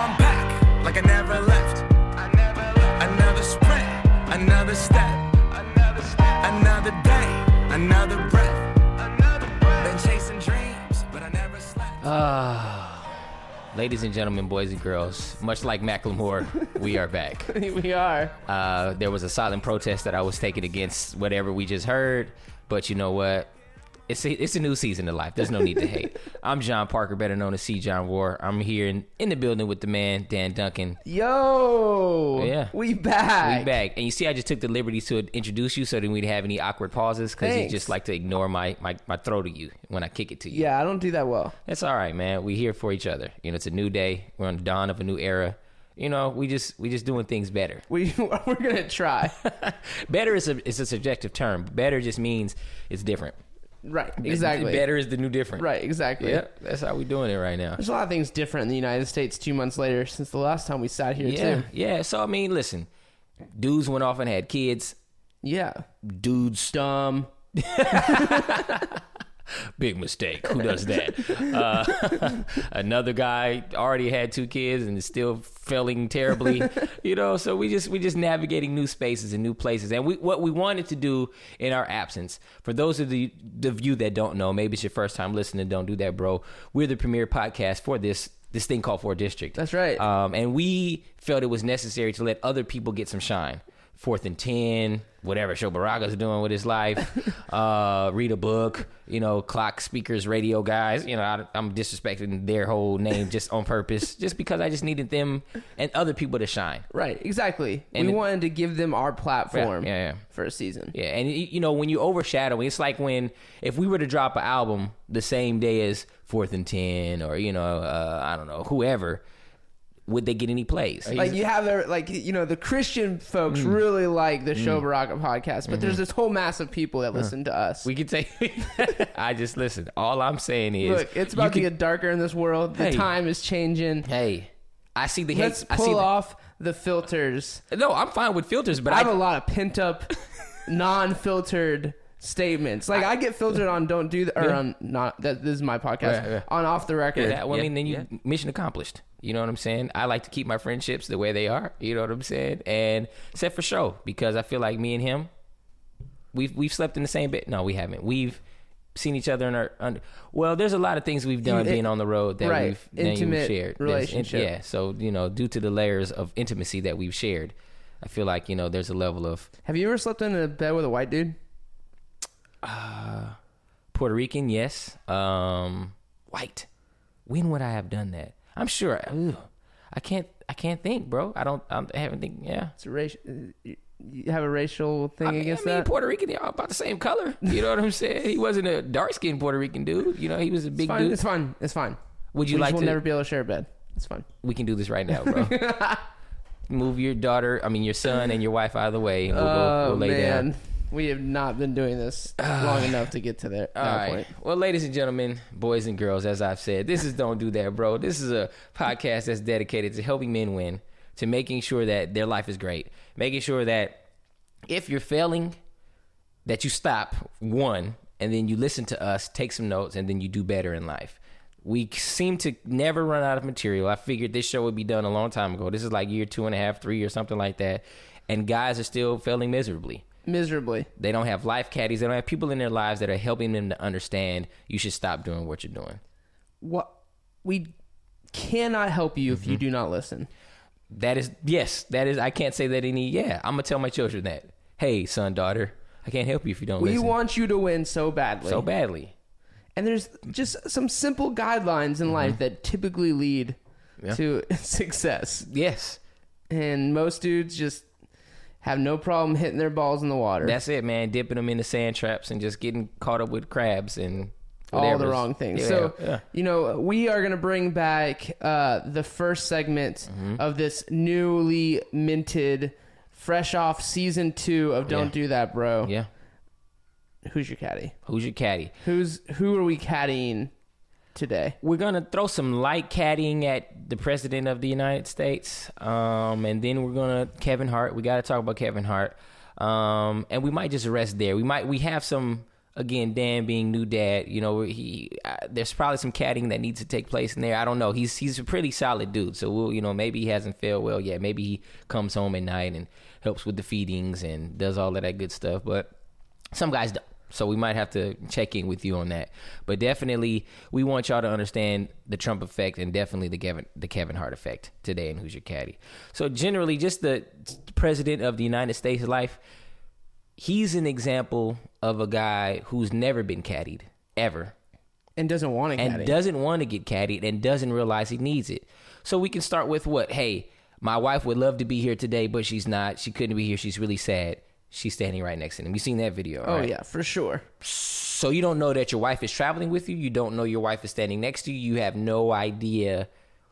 I'm back, like I never left. Another sprint, another step. Another day, another breath. Been chasing dreams, but I never slept. Ah, ladies and gentlemen, boys and girls, much like Macklemore, we are back. we are. Uh, there was a silent protest that I was taking against whatever we just heard, but you know what? It's a, it's a new season of life. There's no need to hate. I'm Jon Parker, better known as C. John War. I'm here in, in the building with the man Dan Duncan. Yo. Oh, yeah. We back. We back, and you see, I just took the liberty to introduce you, so that we'd have any awkward pauses because you Thanks. just like to ignore my, my my throw to you when I kick it to you. Yeah, I don't do that well. That's all right, man. We here for each other. You know, it's a new day. We're on the dawn of a new era. You know, we just we just doing things better. We we're gonna try. better is a is a subjective term. Better just means it's different. Right. Exactly. Better is the new different. Right. Exactly. Yeah, that's how we're doing it right now. There's a lot of things different in the United States two months later since the last time we sat here Yeah, too. yeah. So I mean, listen, dudes went off and had kids. Yeah. Dudes, Dumb. big mistake. Who does that? uh, another guy already had two kids and is still failing terribly. you know, so we just we just navigating new spaces and new places. And we what we wanted to do in our absence, for those of the the you that don't know, maybe it's your first time listening. Don't do that, bro. We're the premier podcast for this this thing called Four District. That's right. Um, and we felt it was necessary to let other people get some shine. Fourth and ten, whatever Sho Baraka's doing with his life, uh, read a book, you know, clock speakers, radio guys. You know, I, I'm disrespecting their whole name just on purpose, just because I just needed them and other people to shine. Right. Exactly. And we it- wanted to give them our platform. Yeah, yeah, yeah. For a season. Yeah, and you know when you overshadow, it's like when if we were to drop an album the same day as Fourth and Ten, or you know, uh, I don't know, whoever, would they get any plays? Like you have the like you know the Christian folks Mm. really like the Sho Baraka podcast, but there's this whole mass of people that listen to us. Mm-hmm. We could say I just listen. All I'm saying is, Look, it's about to can- get darker in this world. The Hey. time is changing. Hey, I see the Let's hate. I see pull the, off the filters. No, I'm fine with filters, but I I, have a lot of pent up, non-filtered statements. Like I, get filtered on "Don't Do That" or Yeah. on not that. This is my podcast Yeah, yeah. on off the record. Yeah, well, I mean, then you mission accomplished. You know what I'm saying? I like to keep my friendships the way they are. You know what I'm saying? And except for show, because I feel like me and him, we've we've slept in the same bed. No, we haven't. We've seen each other in our. Under, well, there's a lot of things we've done You- being on the road that right. we've Intimate shared. Relationship. yeah. So you know, due to the layers of intimacy that we've shared, I feel like you know there's a level of Have you ever slept in a bed with a white dude? Puerto Rican, yes. Um, white. When would I have done that? I'm sure. Ugh. I can't. I can't think, bro. I don't. I'm, I haven't think. Yeah. It's a racial. Uh, you you have a racial thing I mean, against I mean, that? Puerto Rican, they're all about the same color. You know what I'm saying? He wasn't a dark skinned Puerto Rican dude. You know, he was a It's big fine. dude. It's fine. It's fine. Would you we like will to? never be able to share a bed. It's fine. we can do this right now, bro. Move your daughter, I mean your son and your wife out of the way. We'll, go, oh we'll lay man, down. We have not been doing this long enough to get to All that right. point. Well, ladies and gentlemen, boys and girls, as I've said, this is Don't Do That, Bro. This is a podcast that's dedicated to helping men win, to making sure that their life is great, making sure that if you're failing, that you stop, one, and then you listen to us, take some notes, and then you do better in life. We seem to never run out of material. I figured this show would be done a long time ago. This is like year two and a half, three, or something like that. And guys are still failing miserably. Miserably. They don't have life caddies. They don't have people in their lives that are helping them to understand you should stop doing what you're doing. What we cannot help you if you Mm-hmm. do not listen. That is, yes, that is, I can't say that any, yeah, I'm going to tell my children that. Hey, son, daughter, I can't help you if you don't We listen. want you to win so badly. so badly. And there's just some simple guidelines in life that typically lead Mm-hmm. Yeah. to success. Yes. And most dudes just have no problem hitting their balls in the water. That's it, man. Dipping them into sand traps and just getting caught up with crabs and all the wrong things. Yeah, so, yeah. you know, we are going to bring back uh, the first segment Mm-hmm. of this newly minted, fresh off season two of Don't Yeah. Do That, Bro. yeah. Who's your caddy? Who's your caddy? Who's who are we caddying today? We're gonna throw some light caddying at the president of the United States, um, and then we're gonna Kevin Hart. We got to talk about Kevin Hart, um, and we might just rest there. We might we have some again, Dan being new dad, you know, he uh, there's probably some catting that needs to take place in there. I don't know. He's he's a pretty solid dude. So we'll, you know, maybe he hasn't failed well yet. Maybe he comes home at night and helps with the feedings and does all of that good stuff. But some guys. So we might have to check in with you on that. But definitely, we want y'all to understand the Trump effect and definitely the Kevin the Kevin Hart effect today. And who's your caddy? So generally, just the president of the United States life. He's an example of a guy who's never been caddied ever and doesn't want to and caddy. doesn't want to get caddied and doesn't realize he needs it. So we can start with what? Hey, my wife would love to be here today, but she's not. She couldn't be here. She's really sad. She's standing right next to him. You seen that video? oh right? yeah, for sure. So you don't know that your wife is traveling with you. You don't know your wife is standing next to you. You have no idea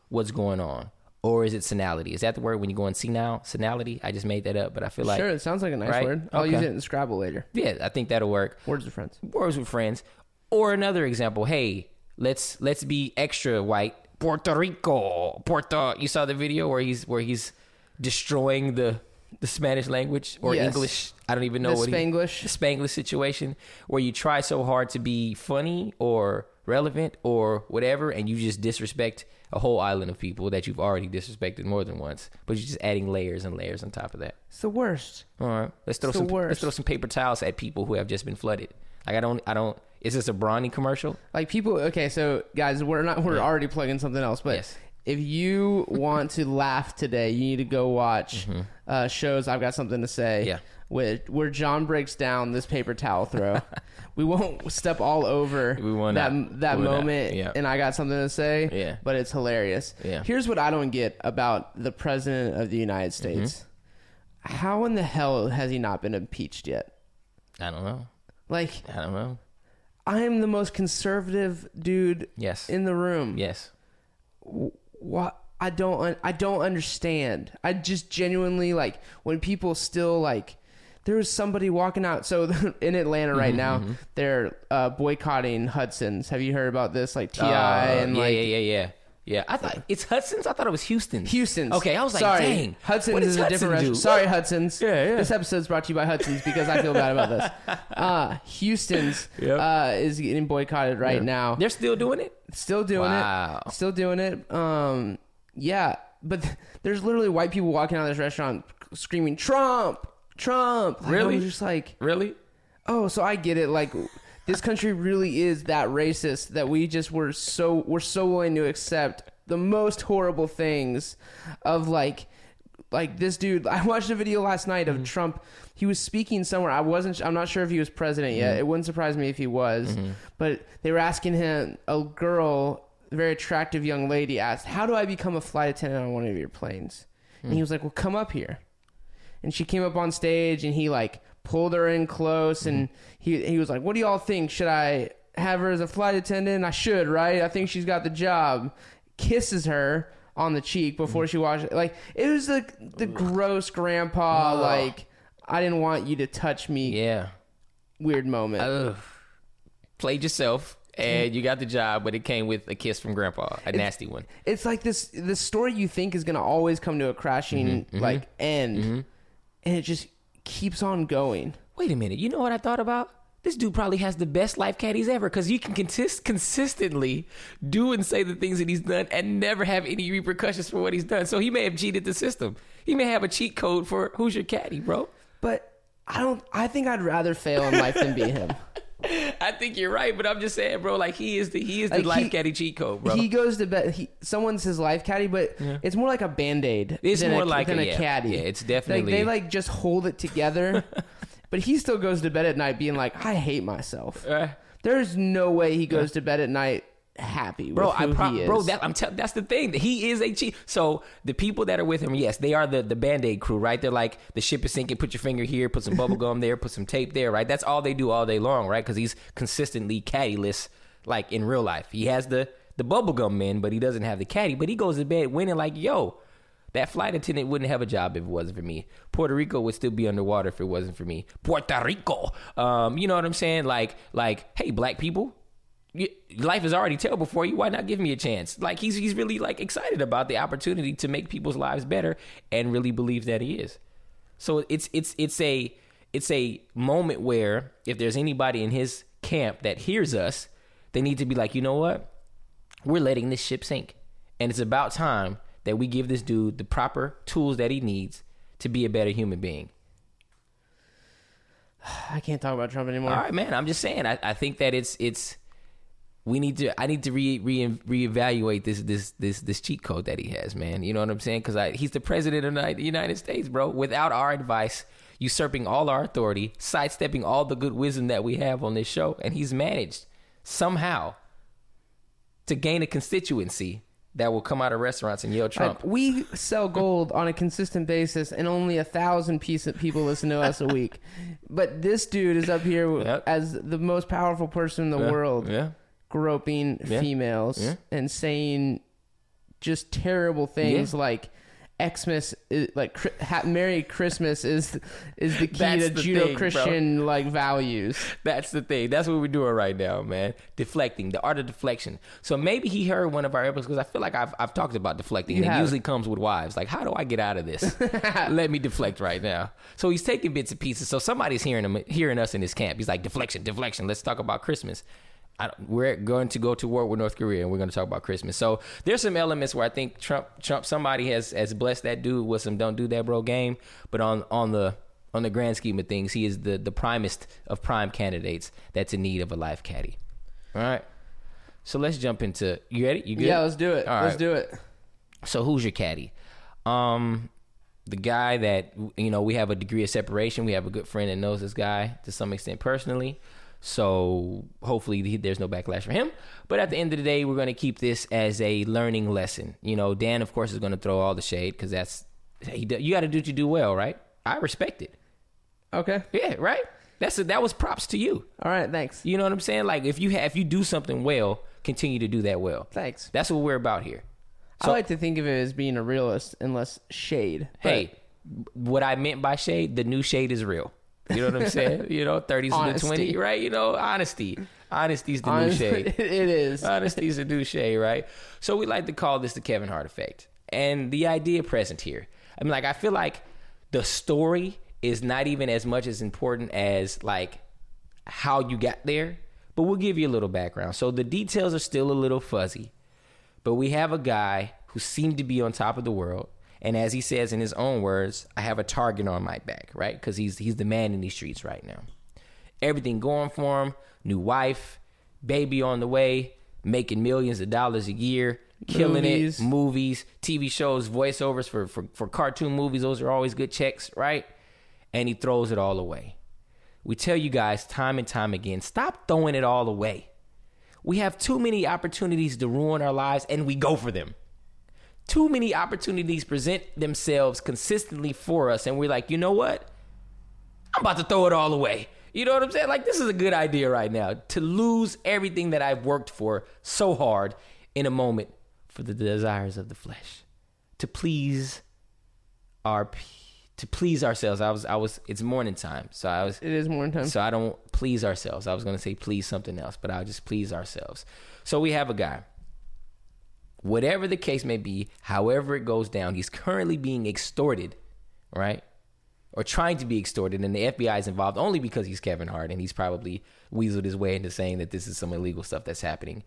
what's going on. Or is it senility? Is that the word when you go in senile? Senility? I just made that up, but I feel like sure, it sounds like a nice right? word. I'll Okay. use it in Scrabble later. yeah, I think that'll work. Words with friends. words with friends. Or another example, hey, let's let's be extra white. Puerto Rico, Puerto. You saw the video where he's where he's destroying the the Spanish language or Yes. English. I don't even know The what Spanglish. He, the Spanglish situation where you try so hard to be funny or relevant or whatever, and you just disrespect a whole island of people that you've already disrespected more than once. But you're just adding layers and layers on top of that. It's the worst. All right, let's throw It's some let's throw some paper towels at people who have just been flooded. Like I don't I don't. Is this a Brawny commercial? Like people. Okay, so guys, we're not. We're already plugging something else, but. Yes. If you want to laugh today, you need to go watch uh, shows. I've got something to say. Mm-hmm. Yeah. With, where John breaks down this paper towel throw. we won't step all over We will that not. that We not. moment. Yeah. And I got something to say. Yeah. But it's hilarious. Yeah. Here's what I don't get about the president of the United Mm-hmm. States. How in the hell has he not been impeached yet? I don't know. Like I don't know. I am the most conservative dude Yes. in the room. yes. What I don't un- I don't understand. I just genuinely like when people still like there was somebody walking out. So in Atlanta Mm-hmm, right now, they're uh, boycotting Hudson's. Have you heard about this? Like Ti Uh, and yeah, like yeah, yeah, yeah. Yeah, I thought it's Hudson's. I thought it was Houston's. Houston's. Okay, I was like, sorry, dang. Hudson's what is a different do? restaurant. Sorry, Hudson's. Yeah, yeah. This episode's brought to you by Hudson's because I feel bad about this. Uh, Houston's Yep. uh, is getting boycotted right now. They're still doing it. Still doing Wow. it. Still doing it. Um, yeah, but th- there's literally white people walking out of this restaurant screaming "Trump, Trump." Like, Really? I was just like, Really? oh, so I get it. Like, this country really is that racist that we just were so we're so willing to accept the most horrible things of like like this dude. I watched a video last night Mm-hmm. of trump. He was speaking somewhere. I wasn't i'm not sure if he was president yet. Mm-hmm. it wouldn't surprise me if he was. But they were asking him a girl a very attractive young lady asked how do i become a flight attendant on one of your planes? And Mm. he was like well come up here. And she came up on stage and he like pulled her in close and mm-hmm. he he was like what do y'all think? Should i have her as a flight attendant? I should right? I think she's got the job. Kisses her on the cheek before mm-hmm. she walks like it was like the gross grandpa Ugh. like i didn't want you to touch me. Yeah. weird moment. Ugh. Played yourself, and you got the job, but it came with a kiss from Grandpa, a nasty one. it's like this this story you think is gonna always come to a crashing Mm-hmm, mm-hmm. like end. And it just keeps on going Wait a minute. You know what I thought about? This dude probably has the best life caddies ever because you can consist consistently do and say the things that he's done and never have any repercussions for what he's done. So he may have cheated the system. He may have a cheat code for who's your caddy, bro. but i don't i think i'd rather fail in life than be him I think you're right, but I'm just saying, bro. Like he is the he is the Like, life he- caddy cheat code, bro. He goes to bed. He, someone's his life caddy, but it's more like a band aid. It's than more a, like than a- a, yeah. caddy. Yeah, it's like definitely- they like just hold it together. but he still goes to bed at night being like, I hate myself. Uh, There's no way he goes to bed at night happy, bro, I pro- bro, that I'm tell- that's the thing. He is a cheat. So the people that are with him, yes, they are the the band aid crew, right? They're like the ship is sinking. Put your finger here, put some bubble gum there, put some tape there, right? That's all they do all day long, right? Because he's consistently caddyless, like in real life. He has the the bubble gum men, but he doesn't have the caddy. But he goes to bed winning, like yo. That flight attendant wouldn't have a job if it wasn't for me. Puerto Rico would still be underwater if it wasn't for me. Puerto Rico, um, you know what I'm saying? Like, like, hey, black people, life is already terrible for you. Why not give me a chance? Like he's he's really like excited about the opportunity to make people's lives better, and really believes that he is. So it's it's it's a it's a moment where if there's anybody in his camp that hears us, they need to be like, you know what? We're letting this ship sink. And it's about time that we give this dude the proper tools that he needs to be a better human being. I can't talk about Trump anymore. All right, man. I'm just saying. I, I think that it's it's we need to. I need to re, re reevaluate this this this this cheat code that he has, man. You know what I'm saying? Because he's the president of the United States, bro. Without our advice, usurping all our authority, sidestepping all the good wisdom that we have on this show, and he's managed somehow to gain a constituency that will come out of restaurants and yell Trump. Like, we sell gold on a consistent basis, and only a thousand piece of people listen to us a week. But this dude is up here Yep. as the most powerful person in the Yeah, world, Yeah. Groping Yeah. females Yeah. and saying just terrible things like Xmas, is, like Chri- ha- Merry Christmas is is the key That's to the thing, bro. Judeo-Christian like values. That's the thing. That's what we're doing right now, man. Deflecting, the art of deflection. So maybe he heard one of our episodes because I feel like I've, I've talked about deflecting. You and it have. usually comes with wives. Like, how do I get out of this? Let me deflect right now. So he's taking bits and pieces. So somebody's hearing him, hearing us in his camp. He's like, deflection, deflection. Let's talk about Christmas. We're going to go to war with North Korea, and we're going to talk about Christmas. So there's some elements where I think Trump, Trump, somebody has has blessed that dude with some "don't do that, bro" game. But on on the on the grand scheme of things, he is the the primest of prime candidates that's in need of a life caddy. All right. So let's jump into. You ready? You good? Yeah, let's do it. All let's right. do it. So who's your caddy? Um, the guy that you know we have a degree of separation. We have a good friend that knows this guy to some extent personally. So hopefully there's no backlash for him. But at the end of the day, we're going to keep this as a learning lesson. You know, Dan of course is going to throw all the shade because that's he, you got to do what you do well, right? I respect it. Okay. Yeah, right. That's a, that was props to you. All right. Thanks. You know what I'm saying? Like if you ha- if you do something well, continue to do that well. Thanks. That's what we're about here. I like to think of it as being a realist and less shade. but hey, what I meant by shade, the new shade is real. You know what I'm saying? you know, 30s to the Honesty. 20, right? You know, honesty. Honesty's the new shade. it is. Honesty's the new shade, right? So we like to call this the Kevin Hart effect. And the idea present here. I mean, like, I feel like the story is not even as much as important as like how you got there. But we'll give you a little background. So the details are still a little fuzzy. But we have a guy who seemed to be on top of the world. And as he says in his own words, I have a target on my back, right? Because he's he's the man in these streets right now. Everything going for him, new wife, baby on the way, making millions of dollars a year, killing Movies. it, movies, TV shows, voiceovers for, for, for cartoon movies, those are always good checks, right? And he throws it all away. We tell you guys time and time again, stop throwing it all away. We have too many opportunities to ruin our lives and we go for them. Too many opportunities present themselves consistently for us and we're like, you know what? I'm about to throw it all away. You know what I'm saying? Like, this is a good idea right now to lose everything that I've worked for so hard in a moment for the desires of the flesh, to please our, to please ourselves. I was, I was. It's morning time, so I was. It is morning time. So I don't please ourselves. I was going to say please something else, but I'll just please ourselves. So we have a guy. Whatever the case may be, however it goes down, he's currently being extorted, right? Or trying to be extorted, and the FBI is involved only because he's Kevin Hart and he's probably weaseled his way into saying that this is some illegal stuff that's happening.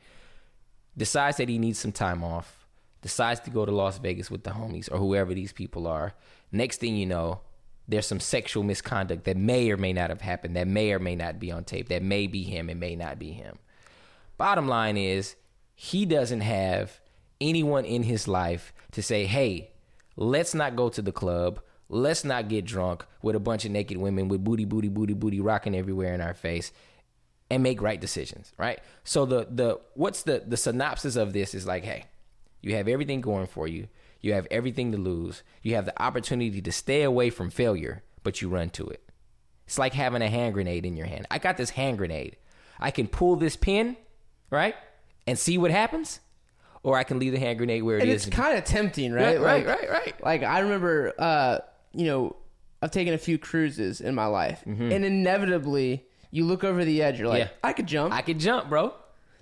Decides that he needs some time off, decides to go to Las Vegas with the homies or whoever these people are. Next thing you know, there's some sexual misconduct that may or may not have happened, that may or may not be on tape, that may be him and may not be him. Bottom line is, he doesn't have anyone in his life to say, hey, let's not go to the club. Let's not get drunk with a bunch of naked women with booty, booty, booty, booty rocking everywhere in our face and make right decisions, right? So the the what's the the synopsis of this is like, hey, you have everything going for you. You have everything to lose. You have the opportunity to stay away from failure, but you run to it. It's like having a hand grenade in your hand. I got this hand grenade. I can pull this pin, right? And see what happens, or I can leave the hand grenade where it and is. it's kind of tempting, right? Right, right, Like- right, right. Like I remember, uh, you know, I've taken a few cruises in my life, and inevitably, you look over the edge. You're like, Mm-hmm. Yeah. I could jump, I could jump, bro.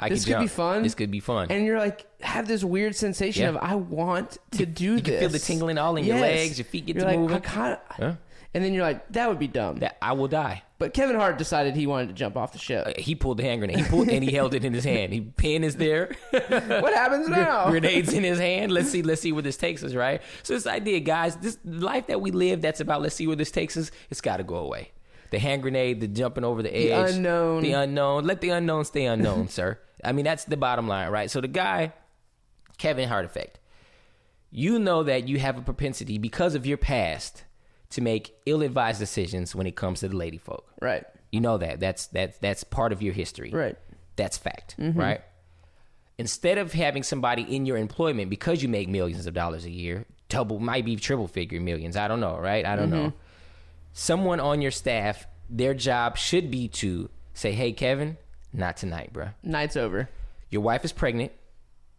I This could could be fun. This could be fun. and you're like, have this weird sensation Yeah. of I want to do you this. can feel the tingling all in your legs, your feet get You're to like, moving. I kinda, Yeah. And then you're like, that would be dumb. That I will die. but Kevin Hart decided he wanted to jump off the ship. Uh, he pulled the hand grenade. He pulled and he held it in his hand. He pin is there. what happens now? grenades in his hand. Let's see. Let's see where this takes us. Right. So this idea, guys, this life that we live, that's about. Let's see where this takes us. It's got to go away. The hand grenade, the jumping over the edge, unknown. the unknown. Let the unknown stay unknown, sir. I mean, that's the bottom line, right? So the guy, Kevin Hart effect. You know that you have a propensity because of your past to make ill-advised decisions when it comes to the lady folk. Right. You know that. That's that's that's part of your history. Right. That's fact, mm-hmm. right? Instead of having somebody in your employment because you make millions of dollars a year, double, might be triple figure millions. I don't know, right? I don't know. Mm-hmm. Someone on your staff, their job should be to say, "Hey, Kevin, not tonight, bro. Night's over. Your wife is pregnant.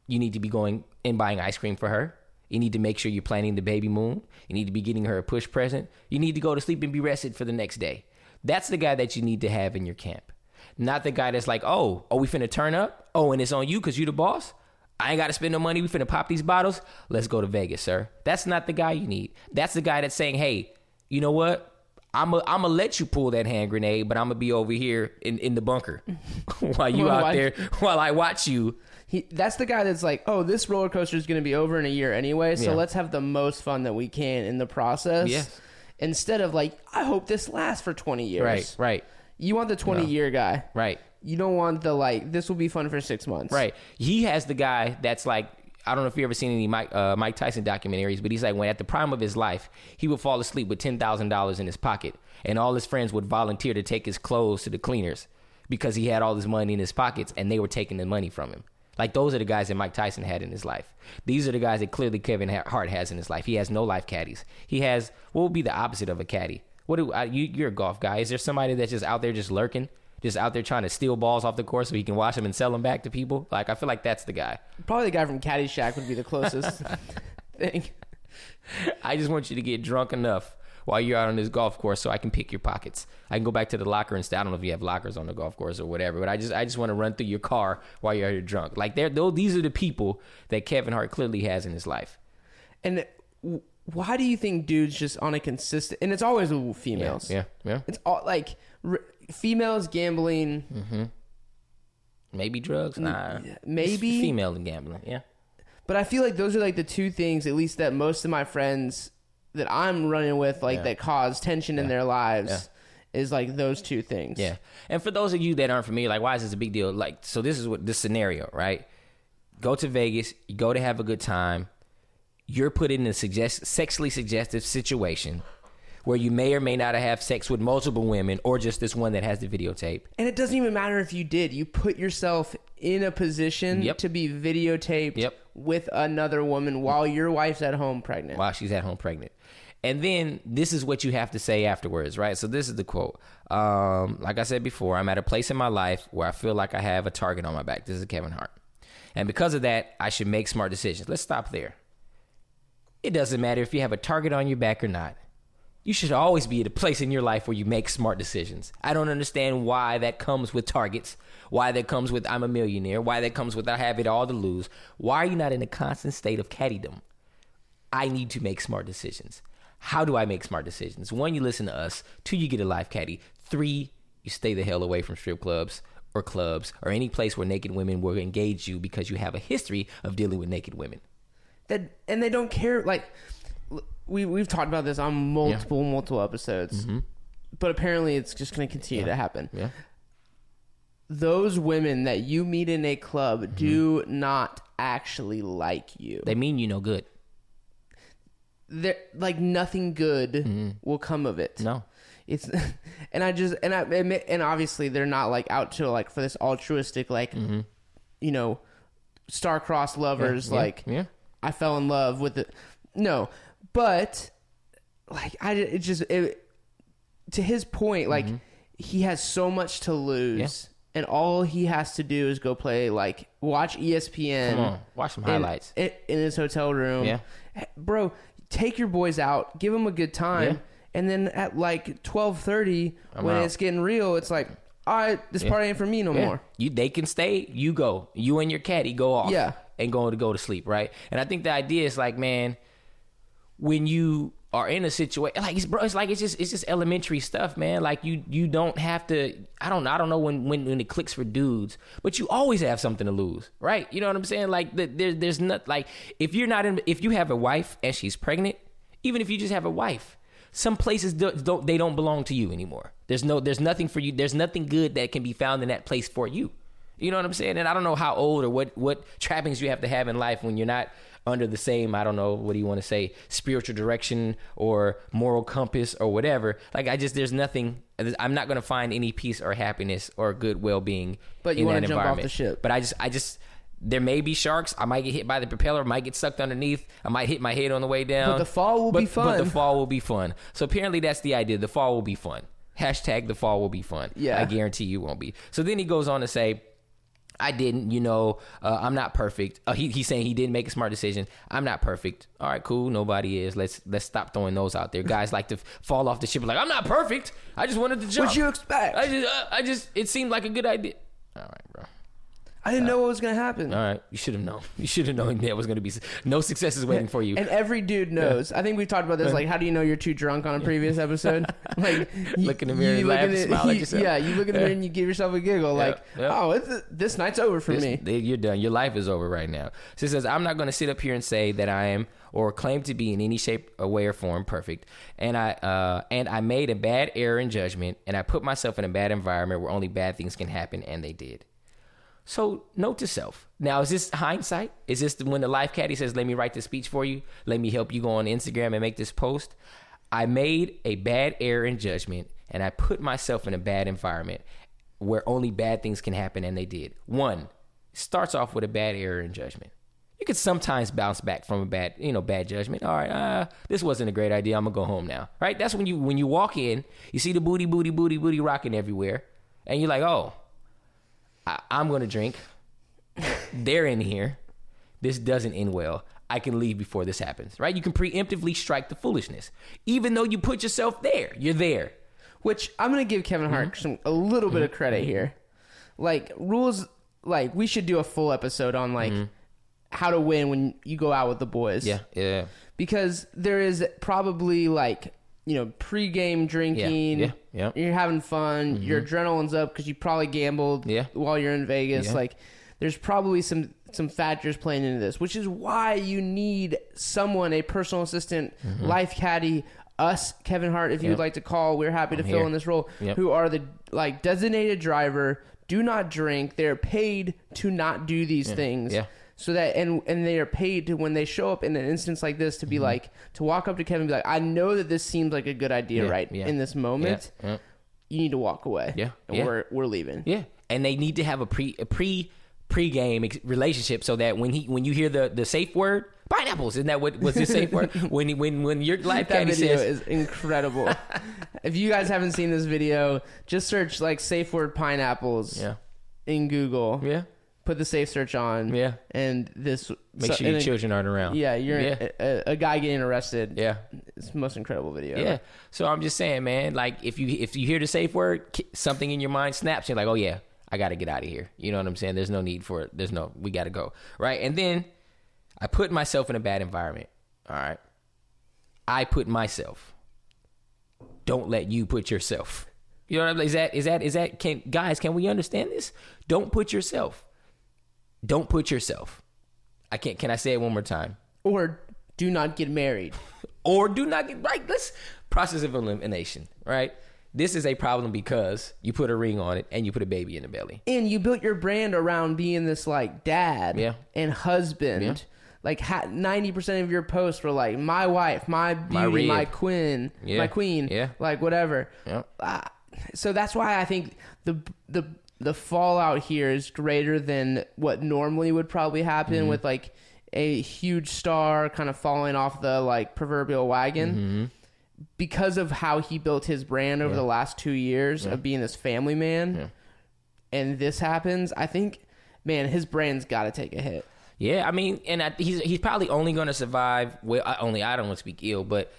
You need to be going and buying ice cream for her. You need to make sure you're planning the baby moon. You need to be getting her a push present. You need to go to sleep and be rested for the next day. That's the guy that you need to have in your camp. Not the guy that's like, oh, are we finna turn up? Oh, and it's on you because you're the boss? I ain't got to spend no money. We finna pop these bottles. Let's go to Vegas, sir. That's not the guy you need. That's the guy that's saying, hey, you know what? I'm going to let you pull that hand grenade, but I'm going to be over here in, in the bunker while you out there, while I watch you He, that's the guy that's like, oh, this roller coaster is going to be over in a year anyway, so Yeah. let's have the most fun that we can in the process. Yes. Instead of like, I hope this lasts for 20 years. Right, right, You want the 20 year guy. right, You don't want the like, this will be fun for six months. right. He has the guy that's like, I don't know if you've ever seen any Mike uh, Mike Tyson documentaries, but he's like when at the prime of his life, he would fall asleep with ten thousand dollars in his pocket, and all his friends would volunteer to take his clothes to the cleaners because he had all this money in his pockets, and they were taking the money from him. Like those are the guys that Mike Tyson had in his life. These are the guys that clearly Kevin Hart has in his life. He has no life caddies. He has what would be the opposite of a caddy. What do uh, you? You're a golf guy. Is there somebody that's just out there just lurking? Just out there trying to steal balls off the course so he can watch them and sell them back to people. Like I feel like that's the guy. Probably the guy from Caddyshack would be the closest thing. I just want you to get drunk enough while you're out on this golf course so I can pick your pockets. I can go back to the locker and stay. I don't know if you have lockers on the golf course or whatever, but I just I just want to run through your car while you're here drunk. Like they're though these are the people that Kevin Hart clearly has in his life. And why do you think dudes just on a consistent, and it's always with Yeah, females. yeah, yeah. It's all like r- females gambling, mm-hmm. Maybe drugs, mm, nah. maybe It's female and gambling. Yeah, But I feel like those are like the two things, at least that most of my friends that I'm running with, like Yeah. that cause tension in their lives, is like those two things. yeah. And for those of you that aren't familiar, like why is this a big deal? Like so, this is what this scenario, right? Go to Vegas. You go to have a good time. You're put in a suggest- sexually suggestive situation where you may or may not have sex with multiple women or just this one that has the videotape. And it doesn't even matter if you did. You put yourself in a position Yep. to be videotaped Yep. with another woman while your wife's at home pregnant. while she's at home pregnant. And then this is what you have to say afterwards, right? So this is the quote. Um, like I said before, I'm at a place in my life where I feel like I have a target on my back. This is Kevin Hart. And because of that, I should make smart decisions. Let's stop there. It doesn't matter if you have a target on your back or not. You should always be at a place in your life where you make smart decisions. I don't understand why that comes with targets, why that comes with I'm a millionaire, why that comes with I have it all to lose. Why are you not in a constant state of caddydom? I need to make smart decisions. How do I make smart decisions? One, you listen to us. Two, you get a life caddy. Three, you stay the hell away from strip clubs or clubs or any place where naked women will engage you because you have a history of dealing with naked women. that and they don't care like we we've talked about this on multiple multiple episodes mm-hmm. but apparently it's just going to continue to happen Yeah. those women that you meet in a club mm-hmm. do not actually like you They mean you no good. They're like nothing good will come of it No. it's and i just and i admit, and obviously they're not like out to like for this altruistic like you know star-crossed lovers Mm-hmm. Yeah, like yeah. i fell in love with it no but like i it just it, to his point like he has so much to lose Mm-hmm. And all he has to do is go play like watch espn Come on. Watch some highlights. in, in his hotel room Yeah. Bro take your boys out give them a good time Yeah. and then at like 12.30 when out. it's getting real it's like all right this party ain't for me no Yeah. more You they can stay, you go. You and your caddy go off. Yeah. And go to go to sleep, right? And I think the idea is like, man, when you are in a situation like it's bro, it's like it's just it's just elementary stuff, man. Like you you don't have to. I don't know, I don't know when when when it clicks for dudes, but you always have something to lose, right? You know what I'm saying? Like the, there's there's not like if you're not in if you have a wife and she's pregnant, even if you just have a wife, some places don't, don't they don't belong to you anymore. There's no there's nothing for you. There's nothing good that can be found in that place for you. You know what I'm saying? And I don't know how old or what what trappings you have to have in life when you're not under the same I don't know what do you want to say spiritual direction or moral compass or whatever. Like I just there's nothing. I'm not gonna find any peace or happiness or good well being. But you in wanna jump off the ship. But I just I just. There may be sharks. I might get hit by the propeller. Might get sucked underneath. I might hit my head on the way down. But the fall will But- be fun. But the fall will be fun. So apparently that's the idea. The fall will be fun. Hashtag the fall will be fun. Yeah. I guarantee you won't be. So then he goes on to say, I didn't, you know, uh, I'm not perfect. Uh, he, he's saying he didn't make a smart decision. I'm not perfect. All right, cool. Nobody is. Let's let's stop throwing those out there. Guys like to fall off the ship like I'm not perfect. I just wanted to jump. What'd you expect? I just, uh, I just, it seemed like a good idea. All right, bro. I didn't know what was gonna happen. All right, you should have known. You should have known that was going to be no success is waiting for you. And every dude knows. I think we've talked about this. Like, how do you know you're too drunk on a previous episode? Like, you- Look in the mirror and laugh and smile at you- yourself. Yeah, you look in the mirror and you give yourself a giggle. Like, oh, it's, this night's over for This- me. they- you're done. Your life is over right now. So it says, I'm not going to sit up here and say that I am or claim to be in any shape, or way, or form perfect. And I uh, and I made a bad error in judgment, and I put myself in a bad environment where only bad things can happen, and they did. So note to self. Now, is this hindsight? Is this when the life caddy says, "Let me write this speech for you. Let me help you go on Instagram and make this post"? I made a bad error in judgment, and I put myself in a bad environment where only bad things can happen, and they did. One starts off with a bad error in judgment. You could sometimes bounce back from a bad, you know, bad judgment. All right, uh, this wasn't a great idea. I'm gonna go home now. Right? That's when you when you walk in, you see the booty, booty, booty, booty rocking everywhere, and you're like, oh, I, I'm gonna drink. They're in here. This doesn't end well. I can leave before this happens. Right? You can preemptively strike the foolishness, even though you put yourself there. You're there. Which I'm gonna give Kevin Hart Mm-hmm. some a little bit of credit here. Like rules, like we should do a full episode on like how to win when you go out with the boys. Mm-hmm. Yeah, yeah, because there is probably like you know pre-game drinking. Yeah, yeah, Mm-hmm. You're having fun. Your adrenaline's up because you probably gambled. Yeah. while you're in Vegas, Yeah. like there's probably some some factors playing into this, which is why you need someone, a personal assistant, life caddy. Us, Kevin Hart, if Mm-hmm. you'd like to call, we're happy to I'm fill here. in this role. Yep. Who are the like designated driver? Do not drink. They're paid to not do these things Yeah. So that and and they are paid to when they show up in an instance like this to be mm-hmm. like to walk up to Kevin and be like, I know that this seems like a good idea Yeah, right yeah. in this moment. Yeah. You need to walk away. Yeah, we're we're leaving. Yeah, and they need to have a pre a pre pre-game ex- relationship so that when he when you hear the the safe word pineapples isn't that what was his safe word when he- when when your life That video says is incredible. if you guys haven't seen this video, just search like safe word pineapples yeah in Google. yeah Put the safe search on. Yeah. and this make so- sure your children aren't around Yeah, you're yeah A, a guy getting arrested. yeah it's the most incredible video. yeah so I'm just saying man like if you if you hear the safe word something in your mind snaps you're like oh yeah I got to get out of here you know what I'm saying there's no need for it there's no we got to go right and then I put myself in a bad environment all right I put myself don't let you put yourself. You know what I mean? Is that is that is that can guys, can we understand this? Don't put yourself. Don't put yourself. I can't can I say it one more time? Or do not get married. Or do not get right. Let's process of elimination, right? This is a problem because you put a ring on it and you put a baby in the belly. and you built your brand around being this like dad Yeah. and husband. Yeah. Like ninety percent of your posts were like my wife, my beauty, my, rib. queen, Yeah. my queen, Yeah. like whatever. Yeah. Uh, so that's why I think the the the fallout here is greater than what normally would probably happen Mm-hmm. with like a huge star kind of falling off the like proverbial wagon. Mm-hmm. Because of how he built his brand over the last two years of being this family man, and this happens, I think, man, his brand's got to take a hit. Yeah, I mean, and I, he's he's probably only going to survive. Well, I, only I don't want to speak ill, but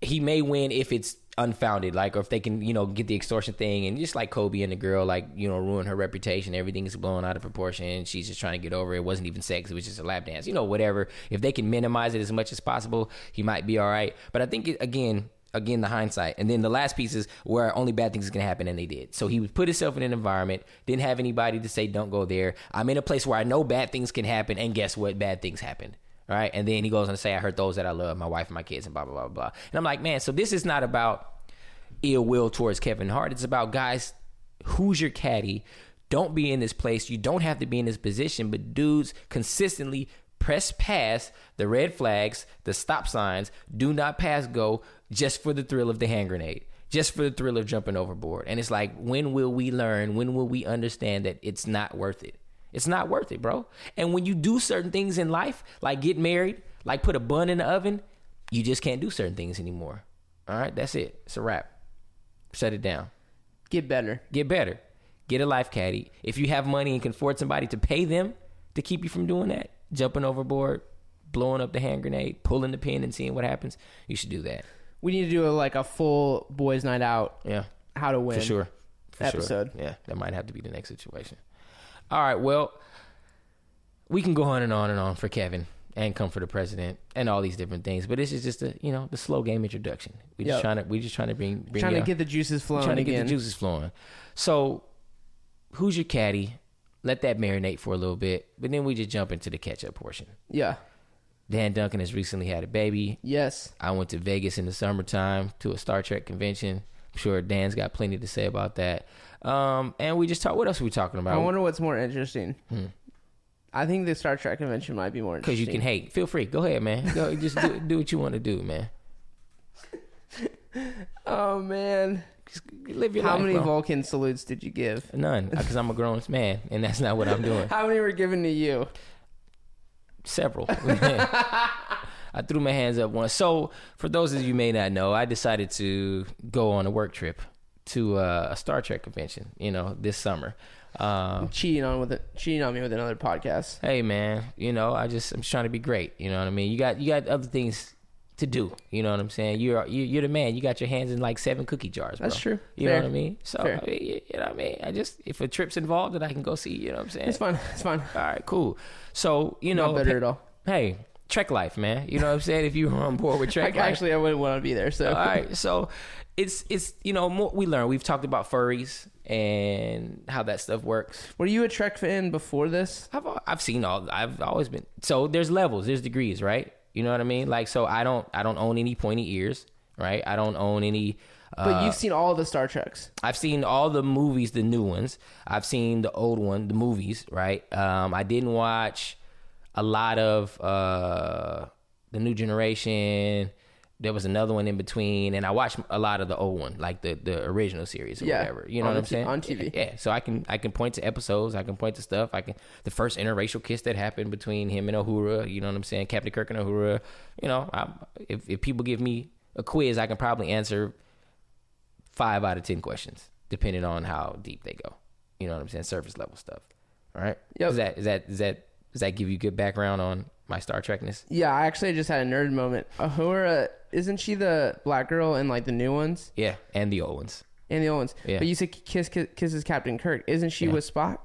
he may win if it's unfounded, like, or if they can, you know, get the extortion thing and just like Kobe and the girl, like, you know, ruin her reputation, everything is blown out of proportion. She's just trying to get over it. It wasn't even sex, it was just a lap dance, you know, whatever. If they can minimize it as much as possible, he might be all right. But I think, again, again, the hindsight. And then the last piece is where only bad things can happen, and they did. So he put himself in an environment, didn't have anybody to say, don't go there. I'm in a place where I know bad things can happen, and guess what? Bad things happened. Right. And then he goes on to say, I hurt those that I love, my wife and my kids, and blah, blah, blah, blah. And I'm like, man, so this is not about ill will towards Kevin Hart. It's about, guys, who's your caddy? Don't be in this place. You don't have to be in this position, but dudes consistently press past the red flags, the stop signs, do not pass go just for the thrill of the hand grenade, just for the thrill of jumping overboard. And it's like, when will we learn? When will we understand that it's not worth it? It's not worth it, bro. And when you do certain things in life, like get married, like put a bun in the oven, you just can't do certain things anymore. All right, that's it. It's a wrap. Shut it down. Get better. Get better. Get a life caddy. If you have money and can afford somebody to pay them to keep you from doing that, jumping overboard, blowing up the hand grenade, pulling the pin and seeing what happens, you should do that. We need to do a, like a full boys' night out. Yeah, How to win? for sure. For episode. Sure. Yeah, that might have to be the next situation. All right, well, we can go on and on and on for Kevin and come for the president and all these different things, but this is just a you know the slow game introduction. We just Yep. trying to we just trying to bring bring Trying to get the juices flowing trying to again. get the juices flowing. So, who's your caddy? Let that marinate for a little bit, but then we just jump into the catch up portion. yeah. Dan Duncan has recently had a baby. Yes. I went to Vegas in the summertime to a Star Trek convention. I'm sure Dan's got plenty to say about that. Um, and we just talked. What else are we talking about? I wonder what's more interesting. I think the Star Trek convention might be more interesting. Because you can hate. Feel free. Go ahead, man. Go, just do, do what you want to do, man. Oh man, Just live your how life. many bro. Vulcan salutes did you give? None, because I'm a grown man, and that's not what I'm doing. How many were given to you? Several. I threw my hands up once. So, for those of you may not know, I decided to go on a work trip to uh, a Star Trek convention. You know, this summer. Um, Cheating on with it, cheating on me with another podcast. hey, man, you know, I just I'm just trying to be great. You know what I mean? You got you got other things to do. You know what I'm saying? You're you, you're the man. You got your hands in like seven cookie jars. Bro. That's true. You Fair. know what I mean? So I mean, you, you know what I mean? I just if a trip's involved, then I can go see. You know what I'm saying? It's fun. It's fun. All right, cool. So you know, Not bitter at all. hey, Trek life, man. You know what I'm saying? If you were on board with Trek life, actually, I wouldn't want to be there. So all right. So it's it's you know more, we learn. We've talked about furries and how that stuff works. were you a Trek fan before this? I've I've seen all. I've always been. So there's levels. There's degrees, right? You know what I mean? Like so, I don't I don't own any pointy ears, right? I don't own any. Uh, But you've seen all the Star Treks. I've seen all the movies, the new ones. I've seen the old one, the movies, right? Um, I didn't watch a lot of uh, the new generation. There was another one in between, and I watched a lot of the old one, like the the original series or Yeah, whatever. You know what I'm t- saying? on TV. Yeah, so I can I can point to episodes. I can point to stuff. I can the first interracial kiss that happened between him and Uhura. You know what I'm saying? Captain Kirk and Uhura. You know, I, if if people give me a quiz, I can probably answer five out of ten questions, depending on how deep they go. You know what I'm saying? Surface level stuff. All right. Yep. Is that is that is that does that give you good background on my Star Trekness? Yeah, I actually just had a nerd moment. Uhura, isn't she the black girl in like the new ones Yeah, and the old ones. and the old ones? Yeah. But you said kiss, kiss kisses Captain Kirk. Isn't she Yeah. with Spock?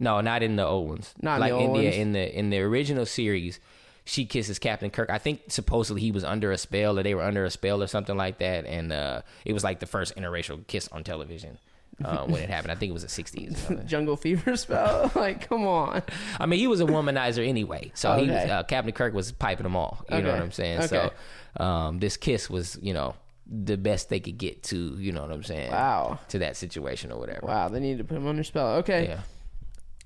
No, not in the old ones. Not in like the old yeah, ones? in the in the original series, she kisses Captain Kirk. I think supposedly he was under a spell, or they were under a spell, or something like that. And uh, it was like the first interracial kiss on television uh, when it happened. I think it was the '60s. Jungle Fever spell? like, come on. I mean, he was a womanizer anyway. So he was, uh, Captain Kirk was piping them all. You know what I'm saying? Okay. So um, this kiss was, you know, the best they could get to. You know what I'm saying? Wow. To that situation or whatever. Wow, they need to put him under spell. Okay. Yeah.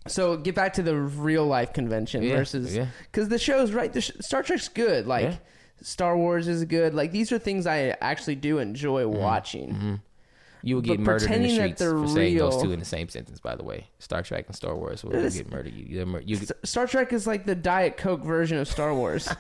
So get back to the real life convention Yeah, versus yeah. because the show's right. The sh- Star Trek's good. Like Yeah. Star Wars is good. Like these are things I actually do enjoy Mm-hmm. watching. You will get But murdered in the streets for saying those two in the same sentence. By the way, Star Trek and Star Wars will get murdered. You, mur- you, Star Trek is like the Diet Coke version of Star Wars.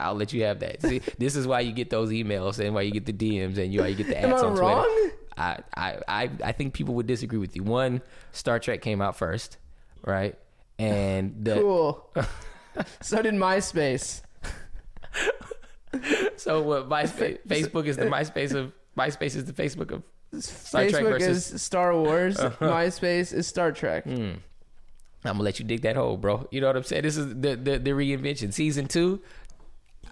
I'll let you have that. See, this is why you get those emails and why you get the DMs and you why you get the ads on Twitter. wrong? I, I, I, I think people would disagree with you. One, Star Trek came out first, right? And the cool. so did MySpace. So what? MySpace, Facebook is the MySpace of MySpace is the Facebook of Star Trek versus. Uh-huh. is Star Wars. MySpace is Star Trek. Hmm. I'm gonna let you dig that hole, bro. You know what I'm saying? This is the the, the reinvention. Season two.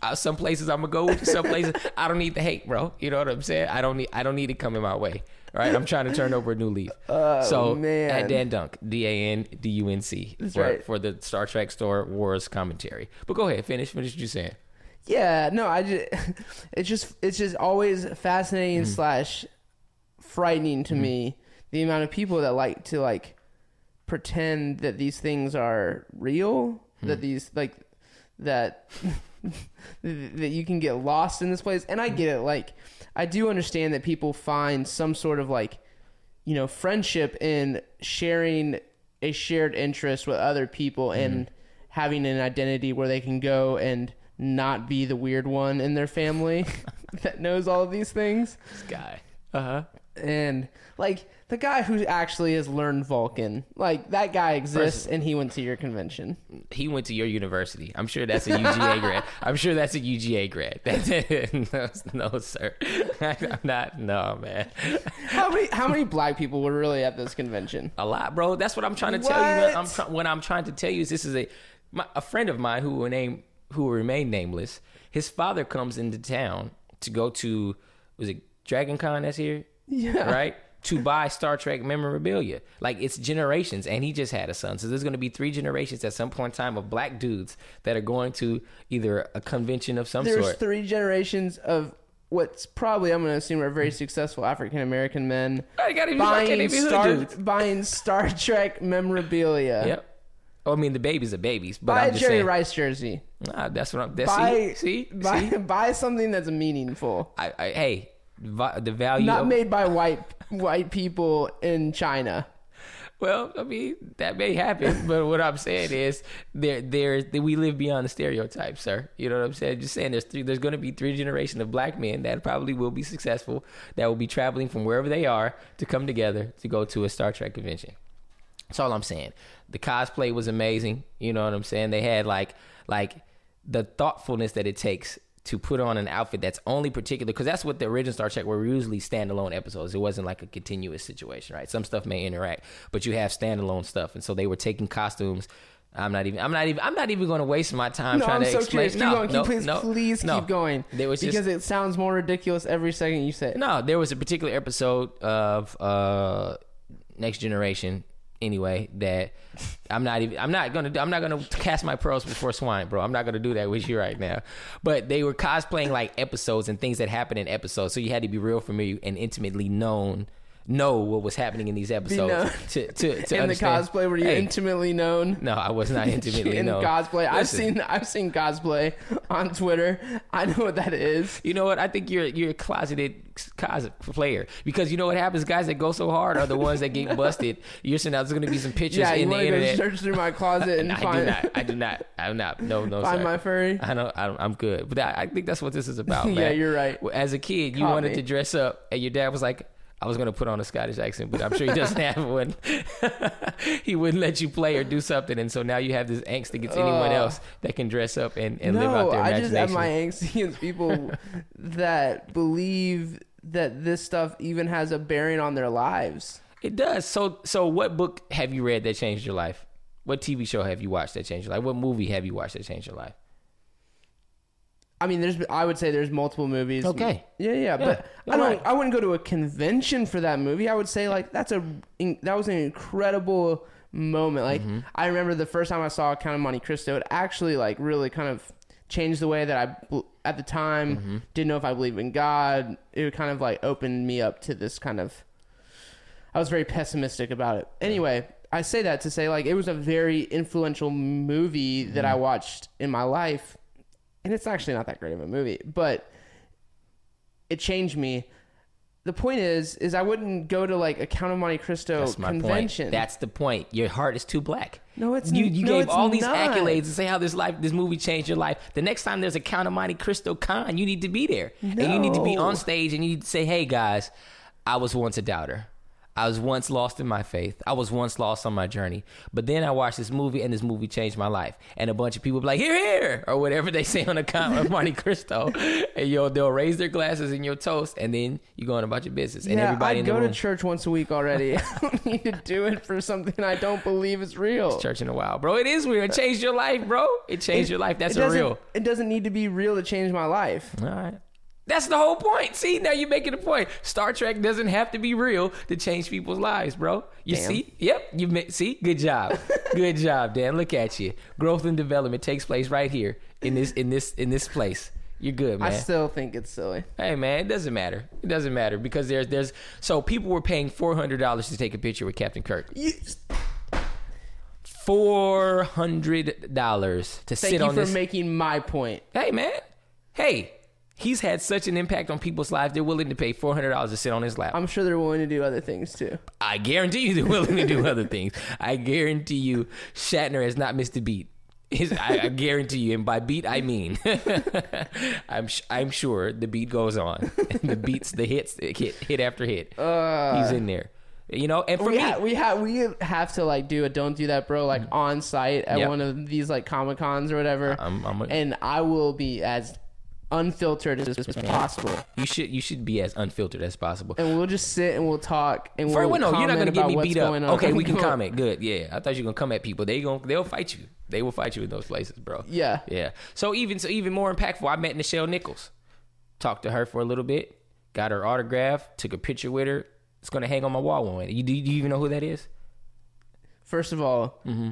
Uh, some places I'm gonna go with. Some places I don't need the hate, bro. You know what I'm saying? I don't need I don't need it coming my way. All right, I'm trying to turn over a new leaf. Oh, so man. at Dan Dunk, D A N D U N C, for right. for the Star Trek Star Wars commentary. But go ahead, finish finish what you're saying. Yeah, no, I just it's just it's just always fascinating Mm-hmm. slash frightening to me the amount of people that like to like pretend that these things are real, Hmm. that these like that that you can get lost in this place. And I get it, like I do understand that people find some sort of like you know friendship in sharing a shared interest with other people and having an identity where they can go and not be the weird one in their family that knows all of these things This guy. Uh huh. and like the guy who actually has learned Vulcan, like that guy exists, and he went to your convention. He went to your university. I'm sure that's a UGA grad. I'm sure that's a UGA grad. no, no, sir. I'm not. No, man. How many how many black people were really at this convention? A lot, bro. That's what I'm trying to tell you. I'm What? try- what I'm trying to tell you is this is a my, a friend of mine who will name who will remain nameless. His father comes into town to go to was it Dragon Con that's here, Yeah, right? To buy Star Trek memorabilia. Like it's generations, and he just had a son. So there's going to be three generations at some point in time of black dudes that are going to either a convention of some sort. There's sort. three generations of what's probably I'm going to assume are very successful African American men I gotta be fucking buying if you hood Star buying Star Trek memorabilia. Yep. Oh, I mean, the babies are babies, but Buy I'm a just Jerry saying. Rice jersey. Nah, that's what I'm. That's, Buy see, see, buy, see? buy something that's meaningful. I, I, hey, vi- the value. Not of, made by white white people in China. Well, I mean that may happen, but what I'm saying is there, there, we live beyond the stereotype, sir. You know what I'm saying? Just saying, there's three, there's going to be three generations of black men that probably will be successful, that will be traveling from wherever they are to come together to go to a Star Trek convention. That's all I'm saying. The cosplay was amazing. You know what I'm saying? They had like like the thoughtfulness that it takes to put on an outfit that's only particular because that's what the original Star Trek were usually standalone episodes. It wasn't like a continuous situation, right? Some stuff may interact, but you have standalone stuff, and so they were taking costumes. I'm not even. I'm not even. I'm not even going to waste my time No, trying I'm to so explain. curious. Keep no, going. Keep, no, please, no, please no. keep going. There was just, because it sounds more ridiculous every second you say it. no, there was a particular episode of uh Next Generation anyway that I'm not even I'm not gonna I'm not gonna cast my pearls before swine, bro. I'm not gonna do that with you right now. But they were cosplaying like episodes and things that happen in episodes, so you had to be real familiar and intimately known know what was happening in these episodes to to, to in the cosplay, were you Hey, intimately known? No, I was not intimately known. in known. cosplay, I've seen I've seen cosplay on Twitter. I know what that is. You know what? I think you're you're a closeted cosplayer because you know what happens. Guys that go so hard are the ones that get busted. You're saying now there's going to be some pictures Yeah, in the want to go internet. search through my closet and I do not. I do not. I'm not. No, no. find sir. my furry. I know. I, I'm good, but I, I think that's what this is about. Yeah, man. you're right. As a kid, you wanted me. to dress up, and your dad was like, "I was going to put on a Scottish accent, but I'm sure he doesn't have one. he wouldn't let you play or do something, and so now you have this angst against anyone else that can dress up and, and live out no, their I just have my angst against people that believe that this stuff even has a bearing on their lives. It does. So, so what book have you read that changed your life? What TV show have you watched that changed your life? What movie have you watched that changed your life? I mean, there's. I would say there's multiple movies. Okay. Yeah, yeah, but you're I don't. right. I wouldn't go to a convention for that movie. I would say like that's a that was an incredible moment. Like Mm-hmm. I remember the first time I saw Count of Monte Cristo, it actually like really kind of changed the way that I bel- at the time Mm-hmm. didn't know if I believed in God. It kind of like opened me up to this kind of. I was very pessimistic about it. Anyway, I say that to say like it was a very influential movie that Mm-hmm. I watched in my life, and it's actually not that great of a movie, but it changed me. The point is, is I wouldn't go to like a Count of Monte Cristo That's my convention. point. That's the point. Your heart is too black. No, it's you. You no, gave all these not. accolades and say how this life, this movie changed your life. The next time there's a Count of Monte Cristo con, you need to be there, and you need to be on stage, and you need to say, "Hey guys, I was once a doubter. I was once lost in my faith. I was once lost on my journey. But then I watched this movie, and this movie changed my life. And a bunch of people be like, "Here, here," or whatever they say on account of Monte Cristo, and yo, they'll raise their glasses in your toast, and then you go on about your business. And yeah, everybody I go room, to church once a week already. I don't need to do it for something I don't believe is real. church in a while, bro. It is weird. It changed your life, bro. It changed your life. That's it real. It doesn't need to be real to change my life. All right. That's the whole point. See, now you're making a point. Star Trek doesn't have to be real to change people's lives, bro. You Damn. see? Yep. You ma- see? Good job. Good job, Dan. Look at you. Growth and development takes place right here in this in this in this place. You're good, man. I still think it's silly. hey, man, it doesn't matter. It doesn't matter because there's there's so people were paying four hundred dollars to take a picture with Captain Kirk. You, Four hundred dollars to thank sit on this. Thank you for this. making my point. hey, man. Hey, he's had such an impact on people's lives. They're willing to pay four hundred dollars to sit on his lap. I'm sure they're willing to do other things too. I guarantee you they're willing to do other things. I guarantee you Shatner has not missed a beat. His, I, I guarantee you, and by beat I mean, I'm sh- I'm sure the beat goes on. the beats, the hits, hit hit after hit. He's in there, you know. And for we me, ha- we have we have to like do a don't do that, bro, like mm. on site at Yep. one of these like comic cons or whatever. I'm- I'm a- and I will be as unfiltered as, as possible, you should you should be as unfiltered as possible. and we'll just sit and we'll talk and we'll no, you're not gonna get about me what's beat up. going on. Okay, we can comment. Good, yeah. I thought you were gonna come at people. They gon' they'll fight you. They will fight you in those places, bro. Yeah. yeah. So even so, even more impactful. I met Nichelle Nichols. Talked to her for a little bit. Got her autograph. Took a picture with her. It's gonna hang on my wall one way. You do, do you even know who that is? First of all, Mm-hmm.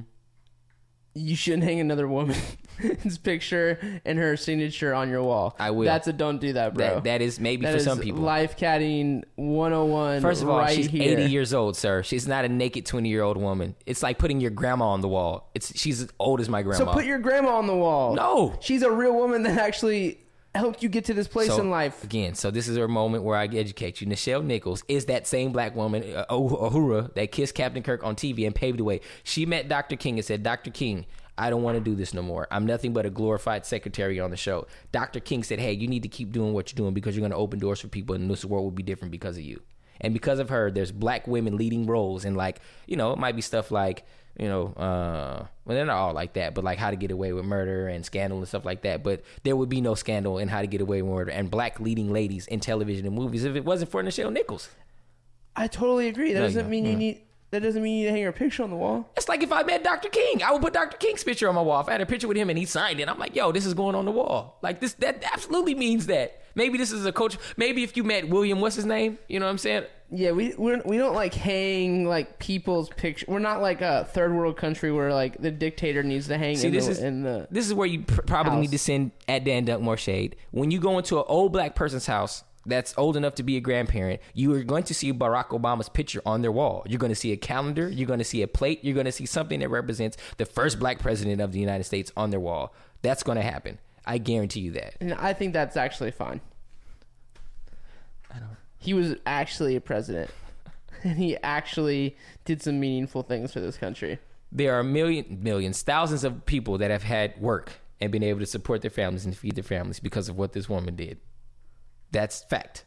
You shouldn't hang another woman's picture and her signature on your wall. I will. That's a don't do that, bro. That that is maybe That for is some people. life caddying 101. First of all, right she's here. 80 years old, sir. She's not a naked 20 year old woman. It's like putting your grandma on the wall. It's she's as old as my grandma. So put your grandma on the wall. No. she's a real woman that actually helped you get to this place So, in life. Again, so this is a moment where I educate you. Nichelle Nichols is that same black woman, uh, Uhura, that kissed Captain Kirk on TV and paved the way. She met Dr. King and said, Dr. King, I don't want to do this no more. I'm nothing but a glorified secretary on the show. Dr. King said, Hey, you need to keep doing what you're doing because you're going to open doors for people and this world will be different because of you. And because of her, there's black women leading roles and like, you know, it might be stuff like, you know, uh, well, they're not all like that, but like how to get away with murder and scandal and stuff like that. But there would be no scandal in how to get away with murder and black leading ladies in television and movies if it wasn't for Nichelle Nichols. I totally agree. That No, doesn't you mean you need. That doesn't mean you need to hang her picture on the wall. It's like if I met Dr. King, I would put Dr. King's picture on my wall. If I had a picture with him and he signed it, I'm like, yo, this is going on the wall. Like this, that absolutely means that. Maybe this is a coach. Maybe if you met William, what's his name? You know what I'm saying? Yeah, we we're, we don't like hang like people's picture. We're not like a third world country where like the dictator needs to hang See, in, this the, is in the. this is where you pr- probably house. need to send at Dan Dunk more shade. When you go into an old black person's house that's old enough to be a grandparent, you are going to see Barack Obama's picture on their wall. You're going to see a calendar. You're going to see a plate. You're going to see something that represents the first black president of the United States on their wall. That's going to happen. I guarantee you that. And I think that's actually fine. He was actually a president, and he actually did some meaningful things for this country. There are million, millions, thousands of people that have had work and been able to support their families and feed their families because of what this woman did. That's fact.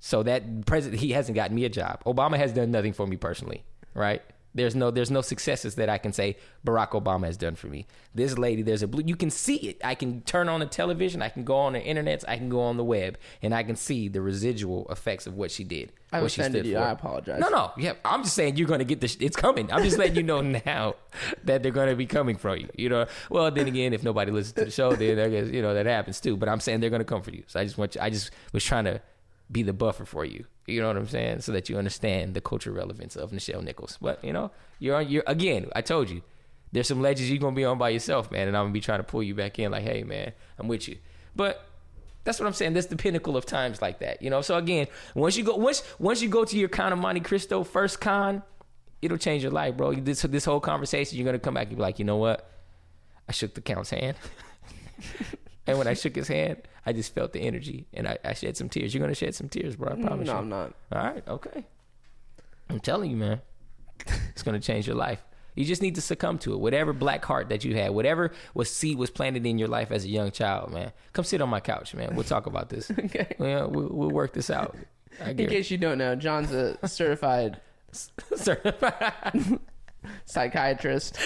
So that president, he hasn't gotten me a job. Obama has done nothing for me personally, right? There's no, there's no successes that I can say Barack Obama has done for me. This lady, there's a blue. You can see it. I can turn on the television. I can go on the internet. I can go on the web, and I can see the residual effects of what she did. I've what she offended you. for. I apologize. No, no. Yeah, I'm just saying you're going to get this. It's coming. I'm just letting you know now that they're going to be coming for you. You know. Well, then again, if nobody listens to the show, then I guess you know that happens too. But I'm saying they're going to come for you. So I just want you. I just was trying to be the buffer for you. You know what I'm saying? So that you understand the cultural relevance of Nichelle Nichols. But you know, you're on. You're again. I told you. There's some legends you're gonna be on by yourself, man, and I'm gonna be trying to pull you back in. Like, hey, man, I'm with you. But that's what I'm saying. That's the pinnacle of times like that, you know. So again, once you go, once once you go to your con of Monte Cristo first con, it'll change your life, bro. This this whole conversation, you're gonna come back and be like, you know what? I shook the count's hand, and when I shook his hand, I just felt the energy, and I, I shed some tears. You're gonna shed some tears, bro. I mm, promise you. no, you. I'm not. All right, okay. I'm telling you, man, it's gonna change your life. You just need to succumb to it. Whatever black heart that you had, whatever was seed was planted in your life as a young child, man. Come sit on my couch, man. We'll talk about this. Okay. Yeah, we'll, we'll work this out. I In case you don't know, Jon's a certified Certified. Psychiatrist.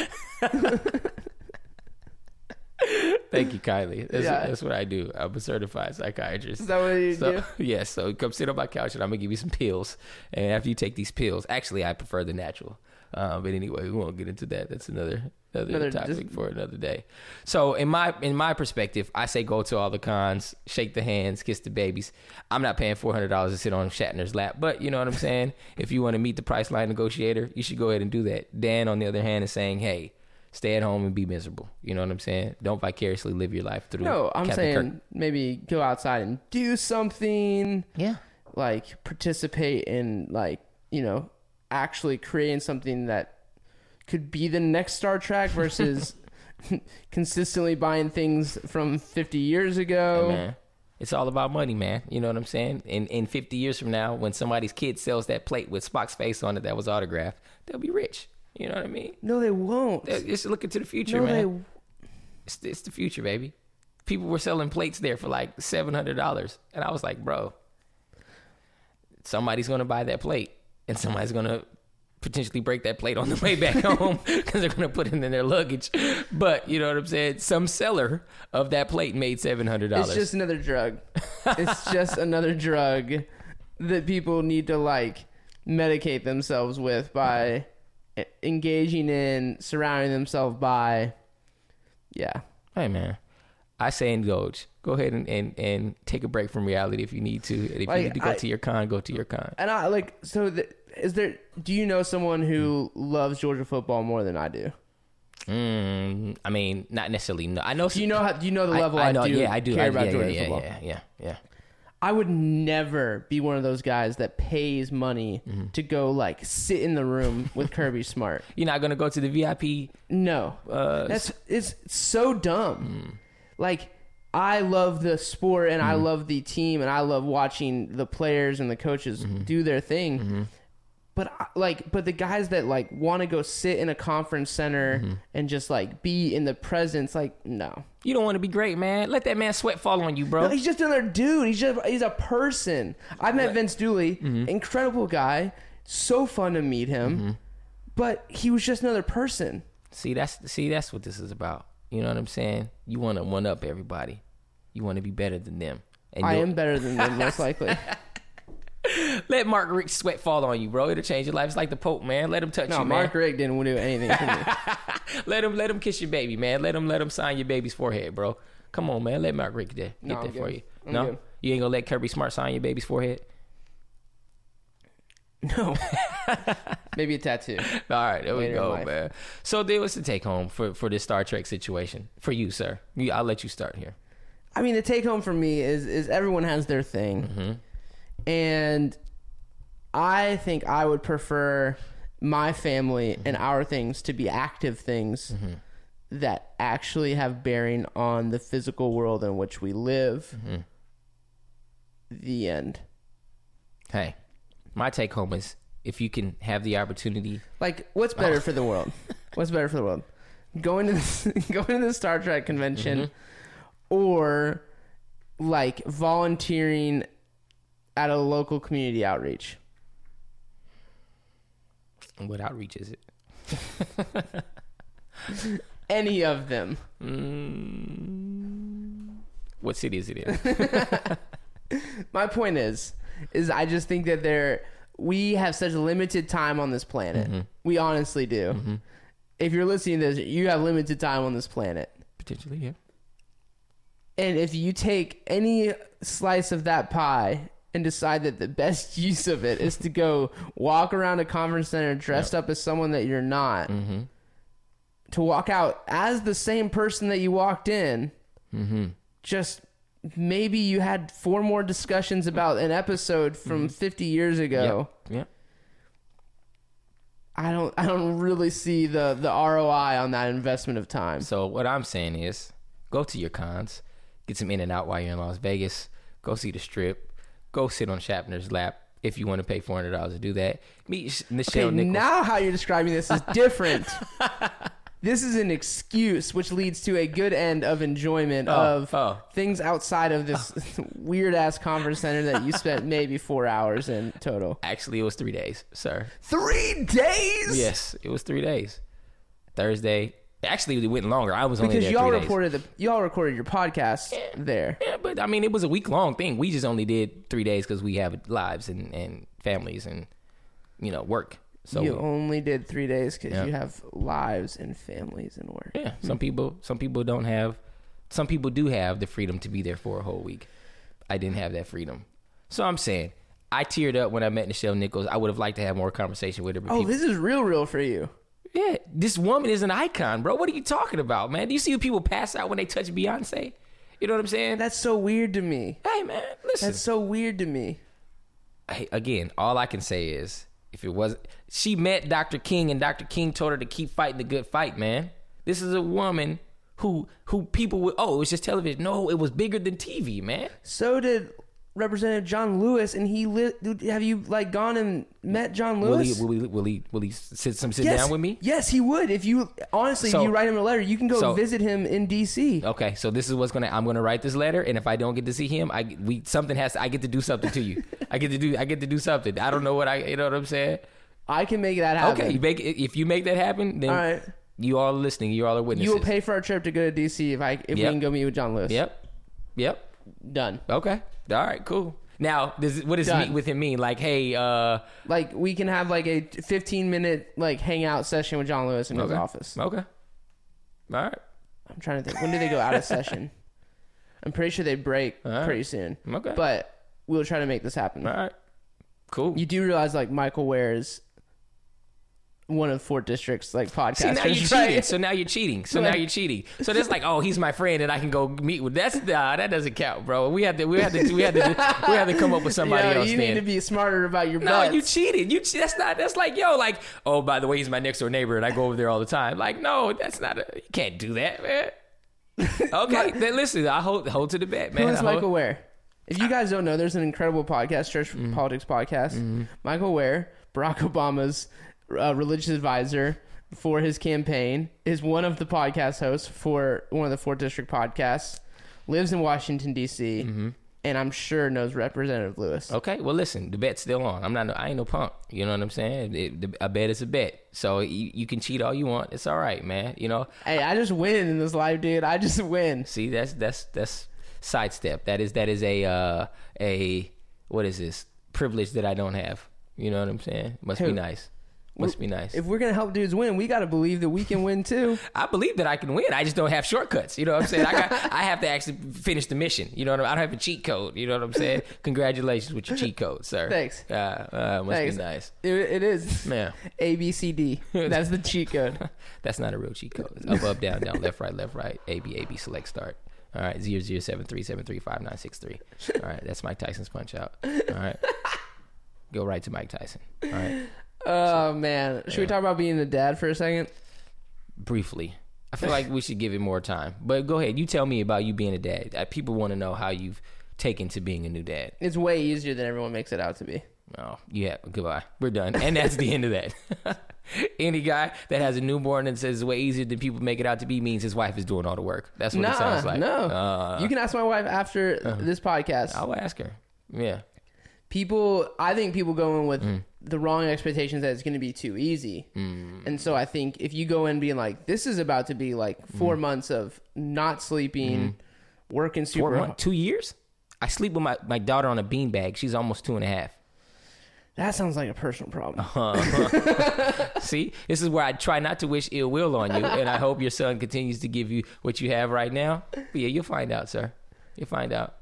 Thank you, Kylie. That's, Yeah. that's what I do. I'm a certified psychiatrist. Is that what you So do? yes, so come sit on my couch and I'm gonna give you some pills. And after you take these pills, actually I prefer the natural. Uh, but anyway, we won't get into that. That's another another, Another topic dis- for another day. So in my in my perspective, I say go to all the cons, shake the hands, kiss the babies. I'm not paying four hundred dollars to sit on Shatner's lap, but you know what I'm saying. if you want to meet the Priceline negotiator, you should go ahead and do that. Dan, on the other hand, is saying, hey. Stay at home and be miserable. You know what I'm saying? Don't vicariously live your life through. No, I'm Captain saying Kirk. maybe go outside and do something. yeah. like participate in like you know actually creating something that could be the next Star Trek versus consistently buying things from 50 years ago. Hey, man. It's all about money, man. You know what I'm saying? And in 50 years from now, when somebody's kid sells that plate with Spock's face on it that was autographed, they'll be rich. You know what I mean? No, they won't. They're just looking to the future, no, man. It's, it's the future, baby. People were selling plates there for like seven hundred dollars, and I was like, bro, somebody's gonna buy that plate, and somebody's gonna potentially break that plate on the way back home because they're gonna put it in their luggage. But you know what I'm saying? Some seller of that plate made seven hundred dollars. It's just another drug. it's just another drug that people need to like medicate themselves with by engaging in, surrounding themselves by. Yeah. Hey man, I say indulge. Go ahead and, and, and take a break from reality if you need to. And if Like, you need to go I- to your con, go to your con. And I like so. The, is there? Do you know someone who loves Georgia football more than I do? Mm, I mean, not necessarily. No, I know. Do you know how? Do you know the level I, know. do? yeah, I do. care I, about yeah, Georgia yeah, football. yeah, yeah, yeah, I would never be one of those guys that pays money Mm-hmm. to go like sit in the room with Kirby Smart. You're not gonna go to the VIP. No, Uh, that's it's so dumb. Like I love the sport and I love the team and I love watching the players and the coaches do their thing. But I- like, but the guys that like want to go sit in a conference center mm-hmm. and just like be in the presence, like no, You don't want to be great, man. Let that man sweat fall on you, bro. No, he's just another dude. He's just he's a person. I met Vince Dooley, mm-hmm. incredible guy, so fun to meet him. Mm-hmm. But he was just another person. see, that's see, that's what this is about. You know what I'm saying? You want to one up everybody. You want to be better than them. And I am better than them, most likely. let Mark Richt sweat fall on you, bro. It'll change your life. It's like the Pope, man. Let him touch No, you, Mark man. Rick didn't do anything. Let him let him kiss your baby, man. Let him let him sign your baby's forehead, bro. Come on, man. Let Mark Richt get, No, that for you. I'm no, good. you ain't gonna let Kirby Smart sign your baby's forehead. No, maybe a tattoo. All right, there we Later in go, man. So, then what's the take home for for this Star Trek situation for you, sir? You, I'll let you start here. I mean, the take home for me is is everyone has their thing, mm-hmm. And I think I would prefer my family and mm-hmm. our things to be active things mm-hmm. that actually have bearing on the physical world in which we live. Mm-hmm. The end. Hey, my take home is if you can have the opportunity, Like, what's better oh. for the world? What's better for the world? Going to the, going to the Star Trek convention, or like volunteering at a local community outreach. what outreach is it? Any of them. Mm. What city is it in? My point is, is I just think that there we have such limited time on this planet. Mm-hmm. We honestly do. Mm-hmm. If you're listening to this, you have limited time on this planet. Potentially, yeah. And if you take any slice of that pie and decide that the best use of it is to go walk around a conference center dressed up as someone that you're not, mm-hmm. to walk out as the same person that you walked in, mm-hmm. just maybe you had four more discussions about an episode from mm-hmm. 50 years ago. Yeah. I don't I don't really see the the ROI on that investment of time. So what I'm saying is, go to your cons, get some in and out while you're in Las Vegas. Go see the strip. Go sit on Shatner's lap if you want to pay four hundred dollars to do that. Meet Nichelle Okay, Nichols. now how you're describing this is different. this is an excuse which leads to a good end of enjoyment Oh, of oh. things outside of this weird ass conference center that you spent maybe four hours in total. Actually, it was three days, sir. Three days? Yes, it was three days. Thursday. Actually, it went longer. I was only Because there y'all three days. recorded the y'all recorded your podcast there. Yeah, but I mean, it was a week long thing. We just only did three days because we have lives and, and families and you know work. So you only did three days because Yeah. you have lives and families and work. yeah, some hmm. people some people don't have. Some people do have the freedom to be there for a whole week. I didn't have that freedom, so I'm saying I teared up when I met Nichelle Nichols. I would have liked to have more conversation with her. But Oh, people, this is real, real for you. Yeah, this woman is an icon, bro. What are you talking about, man? Do you see people pass out when they touch Beyonce? You know what I'm saying? That's so weird to me. hey, man, listen. That's so weird to me. hey, again, all I can say is if it was she met Dr. King and Dr. King told her to keep fighting the good fight, man. This is a woman who who people would oh, it was just television. No, it was bigger than TV, man. So did Representative John Lewis, and he li- have you like gone and met John Will Lewis? he will he will he will he sit some sit yes, down with me? Yes, he would. If you honestly, So- if you write him a letter, you can go so- visit him in D.C. Okay, so this is what's gonna. I'm gonna write this letter, and if I don't get to see him, I we something has. To, I get to do something to you. I get to do. I get to do something. I don't know what I. You know what I'm saying? I can make that happen. Okay, you make if you make that happen, then All right. you all are listening. You all are witnesses. You will pay for our trip to go to D.C. if I if we can go meet with John Lewis. Yep. Yep. Done. Okay. All right. Cool. Now, does, what does Done. meet with him mean? Like, hey, uh, Like we can have like a 15 minute like hangout session with John Lewis in his okay. office. Okay. All right. I'm trying to think. When do they go out of session? I'm pretty sure they break right. pretty soon. Okay. But we'll try to make this happen. All right. Cool. You do realize like Michael Wear is one of four districts like podcasters, See, now you're cheating. right? So now you're cheating. So now you're cheating. So that's like, oh, he's my friend, and I can go meet with. That's nah, that doesn't count, bro. We had to, we had to, we had to, we had to come up with somebody Yo, else. you then. need to be smarter about your No, bets. you cheated. You that's not that's like yo like oh by the way he's my next door neighbor and I go over there all the time. Like no, that's not a you can't do that, man. Okay, then listen, I hold hold to the bet, man. Who is Michael Wear? If you guys don't know, there's an incredible podcast, Church Mm-hmm. Politics Podcast. Michael Wear, Barack Obama's uh, religious advisor for his campaign, is one of the podcast hosts for one of the four district podcasts. Lives in Washington D.C. Mm-hmm. and I'm sure knows Representative Lewis. Okay, well listen, the bet's still on. I'm not no, I ain't no punk. You know what I'm saying? It, the, a bet is a bet. So you, you can cheat all you want. It's all right, man. You know. Hey, I just win in this life, dude. I just win. See, that's that's that's sidestep. That is that is a uh a what is this privilege that I don't have. You know what I'm saying? Must be nice. Must be nice. If we're gonna help dudes win, we got to believe that we can win too. I believe that I can win. I just don't have shortcuts. You know what I'm saying? I got I have to actually finish the mission. You know what I, mean? I don't have a cheat code. You know what I'm saying? Congratulations with your cheat code, sir. Thanks. Uh, uh, must Thanks. be nice. It, it is Yeah. A B C D. That's the cheat code. that's not a real cheat code. It's up, up, down, down, left, right, left, right. A, B, A, B, select, start. All right, zero zero seven three seven three five nine six three. All right, that's Mike Tyson's punch out. All right, go right to Mike Tyson. All right, Oh man, should we talk about being a dad for a second? briefly. I feel like we should give it more time. But go ahead, you tell me about you being a dad. Uh, People want to know how you've taken to being a new dad. It's way easier than everyone makes it out to be. Oh, yeah, goodbye. We're done. And that's the end of that. Any guy that has a newborn and says it's way easier than people make it out to be means his wife is doing all the work. That's what Nah, it sounds like. no. Uh, you can ask my wife after this podcast. I'll ask her. Yeah. people i think people go in with Mm. The wrong expectations that it's going to be too easy mm. and so i think if you go in being like this is about to be like four mm. months of not sleeping mm-hmm. working Mm. Four super months, two years? I sleep with my, my daughter on a beanbag. She's almost two and a half. that sounds like a personal problem uh-huh. See, this is where I try not to wish ill will on you, and I hope your son continues to give you what you have right now. But yeah, you'll find out, sir. You'll find out.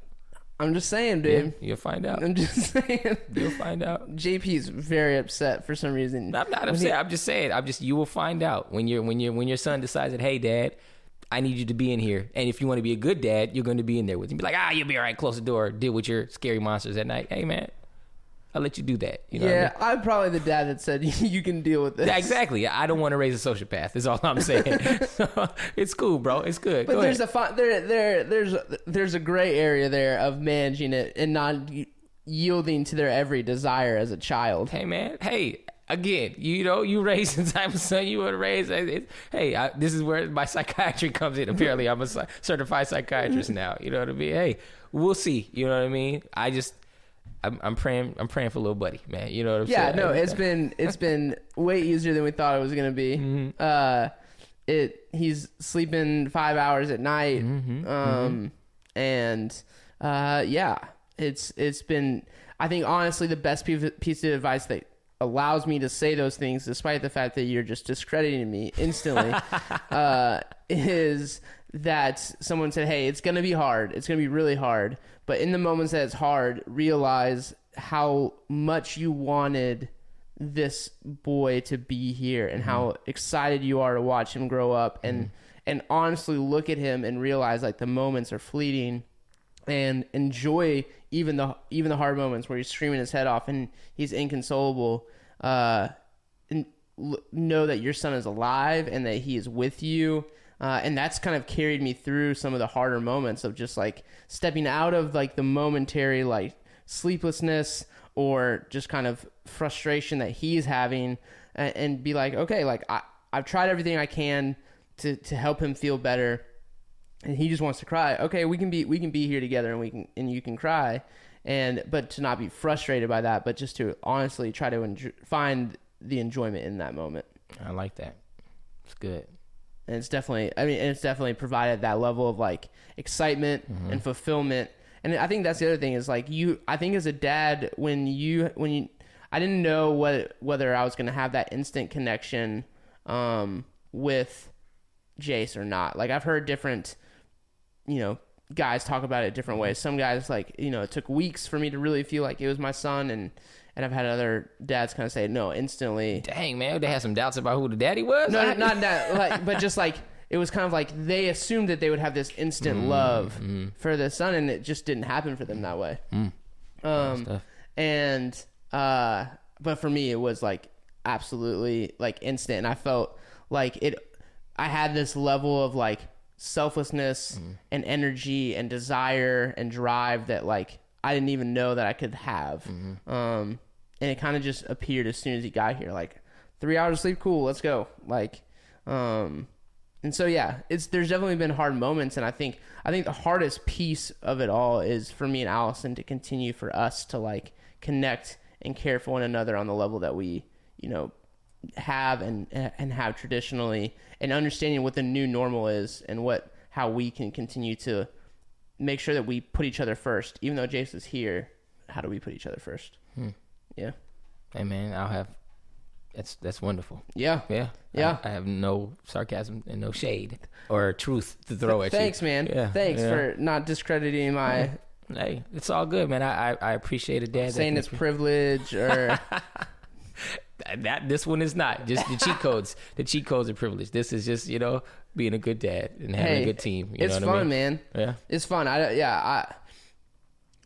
I'm just saying Yeah, dude you'll find out. i'm just saying You'll find out. jp's very upset for some reason I'm not upset. he- I'm just saying. I'm just. You will find out when you're when you're when your son decides that, hey, dad, I need you to be in here, and if you want to be a good dad, you're going to be in there with him. Be like, ah, you'll be all right. Close the door. Deal with your scary monsters at night. Hey, man, I'll let you do that. You know what I mean? yeah i'm probably the dad that said you can deal with this Yeah, exactly. I don't want to raise a sociopath. Is all I'm saying. so, it's cool, bro. It's good. But Go there's ahead. a fi- there there there's a, there's a gray area there of managing it and not yielding to their every desire as a child. hey, man. Hey, again, you know, you raise the type of son you want to raise. Hey, I, this is where my psychiatry comes in. Apparently, I'm a certified psychiatrist now. You know what I mean? Hey, we'll see. You know what I mean? I just, I'm, I'm praying. I'm praying for little buddy, man. You know what I'm Yeah, saying? no, it's been it's been way easier than we thought it was gonna be. Mm-hmm. Uh, it he's sleeping five hours at night, Mm-hmm. um, and uh, yeah, it's it's been. I think honestly, the best piece piece of advice that allows me to say those things, despite the fact that you're just discrediting me instantly, uh, is that someone said, "Hey, it's gonna be hard. It's gonna be really hard." But in the moments that it's hard, realize how much you wanted this boy to be here and how excited you are to watch him grow up and and honestly look at him and realize like the moments are fleeting and enjoy even the even the hard moments where he's screaming his head off and he's inconsolable uh and l- know that your son is alive and that he is with you uh, and that's kind of carried me through some of the harder moments of just like stepping out of like the momentary like sleeplessness or just kind of frustration that he's having and, and be like okay like I, i've tried everything i can to, to help him feel better and he just wants to cry okay we can be we can be here together and we can and you can cry and but to not be frustrated by that but just to honestly try to enjoy, find the enjoyment in that moment I like that. It's good. And it's definitely i mean it's definitely provided that level of like excitement and fulfillment. And i think that's the other thing is like you i think as a dad when you when you i didn't know what whether i was going to have that instant connection um with jace or not. Like i've heard different you know guys talk about it different ways. Some guys like you know it took weeks for me to really feel like it was my son and and i've had other dads kind of say no instantly Dang, man, they had some doubts about who the daddy was. no, not that. Like, but just like it was kind of like they assumed that they would have this instant love for the son, and it just didn't happen for them that way. Um, and uh, but for me, it was like absolutely like instant, and I felt like it. I had this level of like selflessness and energy and desire and drive that like I didn't even know that I could have. Um, and it kind of just appeared as soon as he got here. Like three hours of sleep, cool, let's go. Like, um, and so yeah, it's there's definitely been hard moments, and I think I think the hardest piece of it all is for me and Allison to continue for us to like connect and care for one another on the level that we you know have and and have traditionally, and understanding what the new normal is and what how we can continue to make sure that we put each other first, even though Jace is here. How do we put each other first? Yeah, Hey, man, I'll have. That's that's wonderful. yeah. Yeah, Yeah. I, I have no sarcasm and no shade or truth to throw at you. Thanks, man. Yeah, Thanks yeah. for not discrediting my Hey, it's all good, man. I I, I appreciate a dad. saying it's privilege or that this one is not just the cheat codes. The cheat codes are privileged. This is just you know being a good dad and having hey, a good team. You it's know fun, I mean? man. Yeah. It's fun. I yeah, I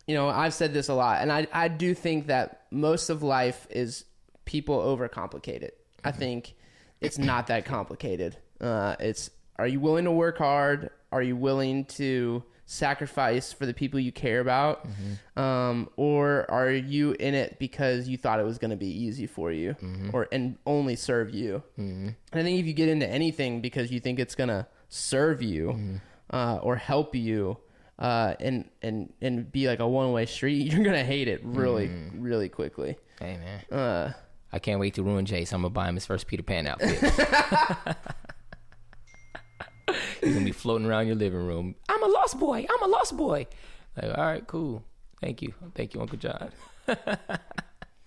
you know, I've said this a lot and I I do think that most of life is people overcomplicate it. I Mm-hmm. think it's not that complicated. Uh it's are you willing to work hard? Are you willing to sacrifice for the people you care about? Mm-hmm. Um or are you in it because you thought it was going to be easy for you Mm-hmm. or and only serve you? And I think if you get into anything because you think it's gonna serve you Mm-hmm. uh, or help you, uh, and and and be like a one way street, you're gonna hate it really, Mm-hmm. really quickly. Hey man, Uh, I can't wait to ruin Jace. I'm gonna buy him his first Peter Pan outfit. He's gonna be floating around your living room. I'm a lost boy. I'm a lost boy. Like, all right, cool. Thank you. Thank you, Uncle Jon.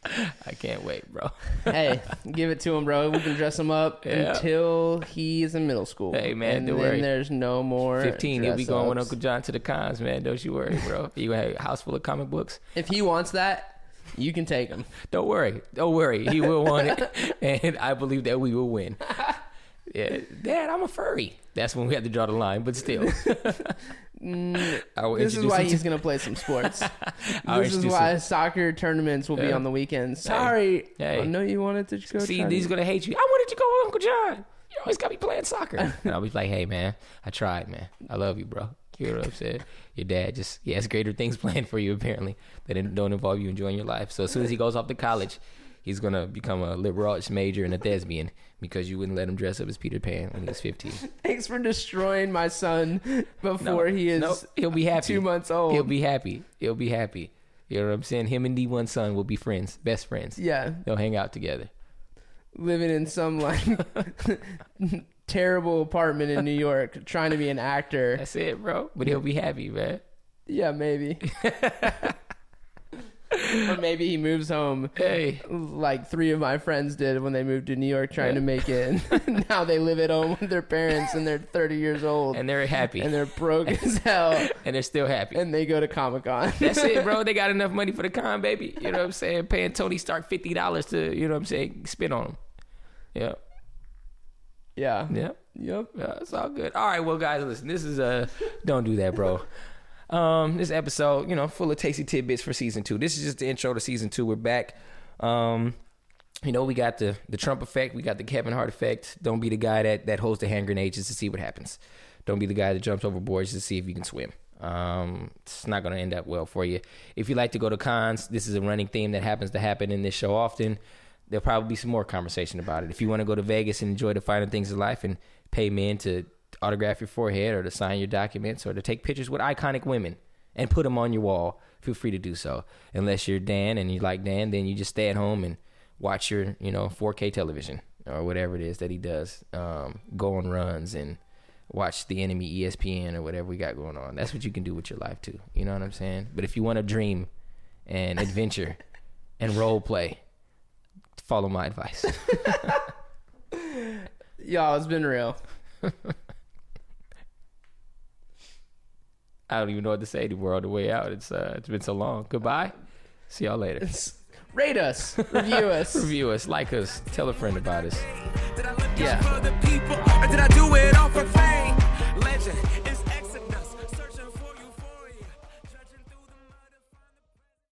I can't wait, bro. hey, give it to him, bro. We can dress him up Yeah. until he's in middle school. Hey, man, and don't then worry. there's no more. 15, he'll be going with. Uncle Jon to the cons, man. Don't you worry, bro. You have a house full of comic books. If he wants that, you can take him. Don't worry. Don't worry. He will want it. And I believe that we will win. Yeah. Dad, I'm a furry. That's when we had to draw the line, but still. Mm, I This is why he's gonna play some sports. This is why him. soccer tournaments will be on the weekends. Sorry, Hey. I know you wanted to go. See, he's gonna hate you. I wanted to go with Uncle Jon. You always got me playing soccer. and I'll be like, hey man, I tried, man. I love you, bro. You're saying? Your dad just he has greater things planned for you apparently that don't involve you enjoying your life. So as soon as he goes off to college, he's gonna become a liberal arts major and a thespian because you wouldn't let him dress up as Peter Pan when he was 15. Thanks for destroying my son before No, he is no, he'll be happy. two months old. He'll be happy. He'll be happy. You know what I'm saying? Him and D1 son will be friends, best friends. yeah, They'll hang out together. living in some like terrible apartment in New York, trying to be an actor. That's it, bro. But he'll be happy, man. Yeah, maybe. or maybe he moves home Hey, like three of my friends did when they moved to New York trying to make it. And now they live at home with their parents and they're 30 years old and they're happy, and they're broke as hell and they're still happy. and they go to Comic Con. That's it, bro. They got enough money for the con, baby. You know what I'm saying? Paying Tony Stark fifty dollars to, you know what I'm saying, spin on him. Yeah, yeah. yeah, Yep. yeah. It's all good. All right, well, guys, listen. This is a don't do that, bro. Um, this episode, you know, full of tasty tidbits for season two. This is just the intro to season two. We're back. Um, you know, we got the the Trump effect. We got the Kevin Hart effect. Don't be the guy that that holds the hand grenade just to see what happens. Don't be the guy that jumps overboard just to see if you can swim. Um, it's not going to end up well for you. If you like to go to cons, this is a running theme that happens to happen in this show often. There'll probably be some more conversation about it. If you want to go to Vegas and enjoy the finer things of life and pay men to autograph your forehead or to sign your documents or to take pictures with iconic women and put them on your wall, feel free to do so. Unless you're Dan and you like Dan, then you just stay at home and watch your, you know, 4K television or whatever it is that he does. Um, go on runs and watch the enemy ESPN or whatever we got going on. That's what you can do with your life too. You know what I'm saying? But if you want to dream and adventure and role play, follow my advice. Y'all, it's been real. I don't even know what to say anymore on the way out. It's uh, it's been so long. Goodbye. See y'all later. Rate us, review us. Review us, like us, tell a friend about us. Did I live Yeah. just for the people, or did I do it all for fame?